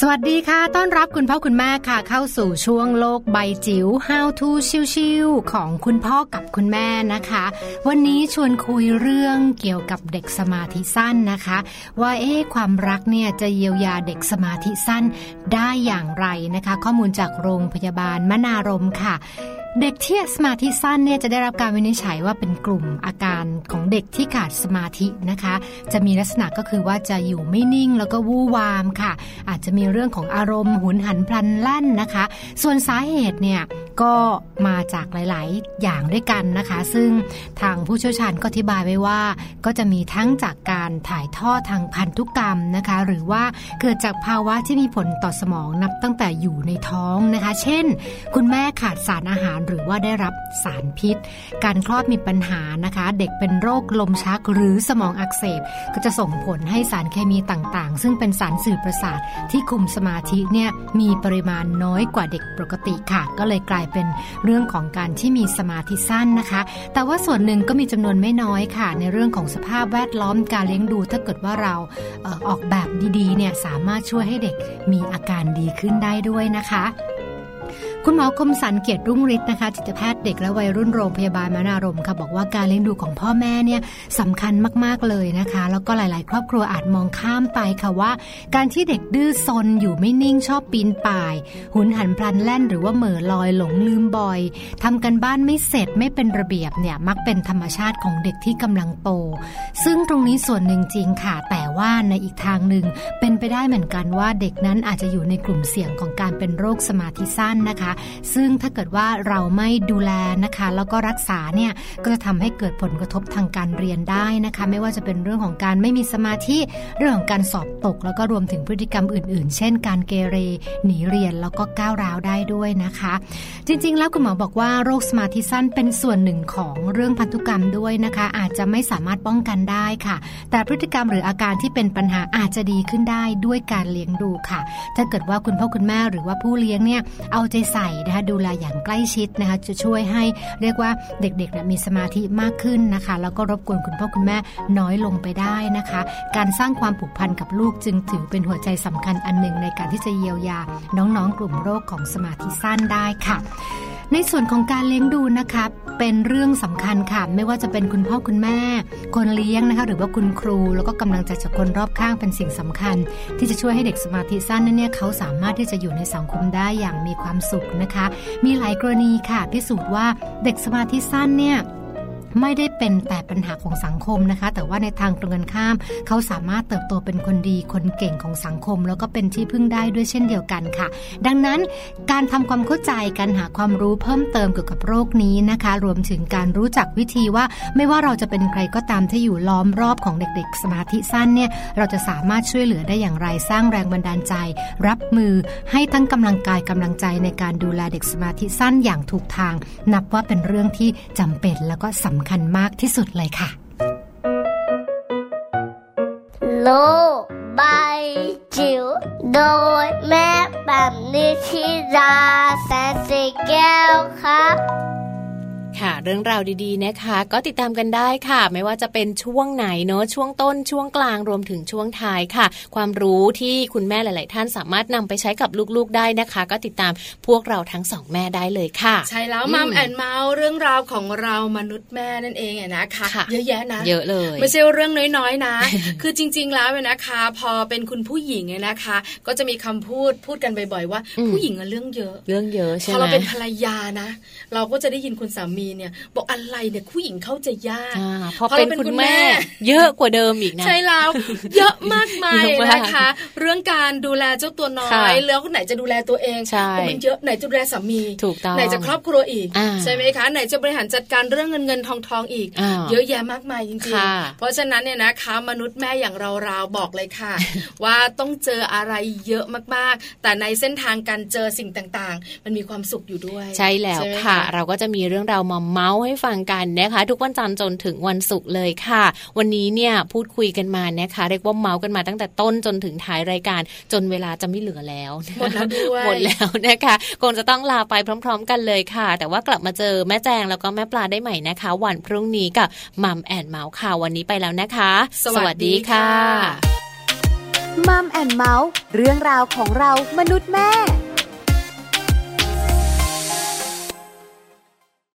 สวัสดีค่ะ ต้อนรับคุณพ่อคุณแม่ค่ะ เข้าสู่ช่วงโลกใบจิ๋ว How to ชิวๆของคุณพ่อกับคุณแม่นะคะ วันนี้ชวนคุยเรื่องเกี่ยวกับเด็กสมาธิสั้นนะคะ ว่าเอ๊ความรักเนี่ยจะเยียวยาเด็กสมาธิสั้นได้อย่างไรนะคะ ข้อมูลจากโรงพยาบาลมนารมค่ะ เด็กที่สมาธิสั้นเนี่ยจะได้รับการวินิจฉัยว่าเป็นกลุ่มอาการของเด็กที่ขาดสมาธินะคะ จะมีลักษณะก็คือว่าจะอยู่ไม่นิ่งแล้วก็วู่วามค่ะ อาจจะมีเรื่องของอารมณ์หุนหันพลันแล่นนะคะ ส่วนสาเหตุเนี่ยก็มาจากหลาย ๆ อย่างด้วยกันนะคะ ซึ่งทางผู้เชี่ยวชาญก็อธิบายไว้ว่า ก็จะมีทั้งจากการถ่ายทอดทางพันธุกรรมนะคะ หรือว่าเกิดจากภาวะที่มีผลต่อสมองนับตั้งแต่อยู่ในท้องนะคะ เช่น คุณแม่ขาดสารอาหารหรือว่าได้รับสารพิษ การคลอดมีปัญหานะคะ เด็กเป็นโรคลมชักหรือสมองอักเสบ ก็จะส่งผลให้สารเคมีต่างๆ ซึ่งเป็นสารสื่อประสาทที่คุมสมาธิเนี่ยมีปริมาณน้อยกว่าเด็กปกติค่ะ ก็เลยกลายเป็นเรื่องของการที่มีสมาธิสั้นนะคะ แต่ว่าส่วนหนึ่งก็มีจำนวนไม่น้อยค่ะ ในเรื่องของสภาพแวดล้อมการเลี้ยงดู ถ้าเกิดว่าเราเออออกแบบดีๆเนี่ยสามารถช่วยให้เด็กมีอาการดีขึ้นได้ด้วยนะคะ คุณหมอคมสันเกียรติรุ่งฤทธิ์นะคะจิตแพทย์เด็กและวัยรุ่นโรงพยาบาลมานารมค่ะบอกว่าการเลี้ยงดูของพ่อแม่เนี่ยสำคัญมากๆเลยนะคะ แล้วก็หลาย ๆ ครอบครัวอาจมองข้ามไปค่ะว่า การที่เด็กดื้อซนอยู่ไม่นิ่งชอบปีนป่าย หุนหันพลันแล่นหรือว่าเหม่อลอยหลงลืมบ่อยทำกันบ้านไม่เสร็จไม่เป็นระเบียบเนี่ยมักเป็นธรรมชาติของเด็กที่กำลังโต ซึ่งตรงนี้ส่วนหนึ่งจริงค่ะ แต่ว่าในอีกทางหนึ่งเป็นไปได้เหมือนกันว่าเด็กนั้นอาจจะอยู่ในกลุ่มเสี่ยงของการเป็นโรคสมาธิสั้นนะคะซึ่งถ้าเกิดว่าเราไม่ดูแลนะคะ แล้วก็รักษาเนี่ยก็จะทำให้เกิดผลกระทบทางการเรียนได้นะคะ ไม่ว่าจะเป็นเรื่องของการไม่มีสมาธิเรื่องของการสอบตก แล้วก็รวมถึงพฤติกรรมอื่น ๆ เช่น การเกเรหนีเรียนแล้วก็ก้าวร้าวได้ด้วยนะคะ จริง ๆ แล้วคุณหมอบอกว่าโรคสมาธิสั้นเป็นส่วนหนึ่งของเรื่องพันธุกรรมด้วยนะคะ อาจจะไม่สามารถป้องกันได้ค่ะ แต่พฤติกรรมหรืออาการที่เป็นปัญหาอาจจะดีขึ้นได้ด้วยการเลี้ยงดูค่ะ ถ้าเกิดว่าคุณพ่อคุณแม่หรือว่าผู้เลี้ยงเนี่ยเอาใจใส่นะคะดูแลอย่างใกล้ชิดนะคะจะช่วยให้เรียกว่าเด็กๆนะมีสมาธิมากขึ้นนะคะ แล้วก็รบกวนคุณพ่อคุณแม่น้อยลงไปได้นะคะ การสร้างความผูกพันกับลูกจึงถือเป็นหัวใจสำคัญอันหนึ่งในการที่จะเยียวยาน้องๆกลุ่มโรคของสมาธิสั้นได้ค่ะ ในส่วนของการเลี้ยงดูนะคะเป็นเรื่องสำคัญค่ะไม่ว่าจะเป็นคุณพ่อคุณแม่ คนเลี้ยงนะคะหรือว่าคุณครู แล้วก็กำลังใจจากคนรอบข้างเป็นสิ่งสำคัญ ที่จะช่วยให้เด็กสมาธิสั้นนั้นเนี่ยเขาสามารถที่จะอยู่ในสังคมได้อย่างมีความสุขนะคะ มีหลายกรณีค่ะพิสูจน์ว่าเด็กสมาธิสั้นเนี่ย ไม่ได้เป็นแต่ปัญหาของสังคมนะคะ แต่ว่าในทางตรงกันข้าม เขาสามารถเติบโตเป็นคนดีคนเก่งของสังคม แล้วก็เป็นที่พึ่งได้ด้วยเช่นเดียวกันค่ะ ดังนั้นการทำความเข้าใจการหาความรู้เพิ่มเติมเกี่ยวกับโรคนี้นะคะ รวมถึงการรู้จักวิธีว่า ไม่ว่าเราจะเป็นใครก็ตามที่อยู่ล้อมรอบของเด็ก ๆ สมาธิสั้นเนี่ยเราจะสามารถช่วยเหลือได้อย่างไรสร้างแรงบันดาลใจ รับมือให้ทั้งกำลังกายกำลังใจในการดูแลเด็กสมาธิสั้นอย่างถูกทาง นับว่าเป็นเรื่องที่จำเป็นแล้วก็สำคัญมากที่สุดเลยค่ะ โลกใบจิ๋วโดยแม่แบบนิชิราแสนสีแก้วครับ ค่ะ เรื่องราวดีๆนะคะ ก็ติดตามกันได้ค่ะ ไม่ว่าจะเป็นช่วงไหนเนาะช่วงต้นช่วงกลางรวมถึงช่วงท้ายค่ะ ความรู้ที่คุณแม่หลาย ๆ ท่านสามารถนำไปใช้กับลูกๆได้นะคะ ก็ติดตามพวกเราทั้งสองแม่ได้เลยค่ะ ใช่แล้วมัมแอนเมาส์เรื่องราวของเรามนุษย์แม่นั่นเองนะคะค่ะเยอะแยะนะ เยอะเลย ไม่ใช่เรื่องน้อยๆนะ คือจริง ๆ แล้วเนี่ยนะคะ พอเป็นคุณผู้หญิงเนี่ยนะคะ ก็จะมีคำพูดพูดกันบ่อย ๆ ว่าอืมผู้หญิงอะเรื่องเยอะ เรื่องเยอะใช่พอไหมเราเป็นภรรยานะ เราก็จะได้ยินคุณสามีเนี่ยบอกอะไรเนี่ยผู้หญิงเข้าใจยากอ่าพอพอเป็นเราเป็นคุณคุณแม่แม่ เยอะกว่าเดิมอีกนะใช่แล้วเยอะมากมายเยอะมากนะคะ เรื่องการดูแลเจ้าตัวน้ค่ะอยแล้วไหนจะดูแลตัวเองใช่โอ้มันเยอะไหนจะดูแลสามีถูกต้องไหนจะครอบครัวอีกอ่าใช่ไหมคะ ไหนจะบริหารจัดการเรื่องเงินเงินทองทองอีกอ่าเยอะแยะมากมายจริงค่ะๆเพราะฉะนั้นเนี่ยนะคะมนุษย์แม่อย่างเราเราๆบอกเลยค่ะ ว่าต้องเจออะไรเยอะมากๆ แต่ในเส้นทางการเจอสิ่งต่างๆ มันมีความสุขอยู่ด้วย ใช่แล้วไหมค่ะ เราก็จะมีเรื่องราวมาเมาส์ให้ฟังกันนะคะ ทุกวันจันทร์จนถึงวันศุกร์เลยค่ะ วันนี้เนี่ยพูดคุยกันมานะคะเรียกว่าเมาส์กันมาตั้งแต่ต้นจนถึงท้ายรายการ จนเวลาจะไม่เหลือแล้วหมดแล้วด้วยหมดแล้วนะคะคงจะต้องลาไปพร้อม ๆ กันเลยค่ะ แต่ว่ากลับมาเจอแม่แจงแล้วก็แม่ปลาได้ใหม่นะคะ วันพรุ่งนี้กับ Mom and Mouth ค่ะวันนี้ไปแล้วนะคะ สวัสดีค่ะ Mom and Mouth เรื่องราวของเรามนุษย์แม่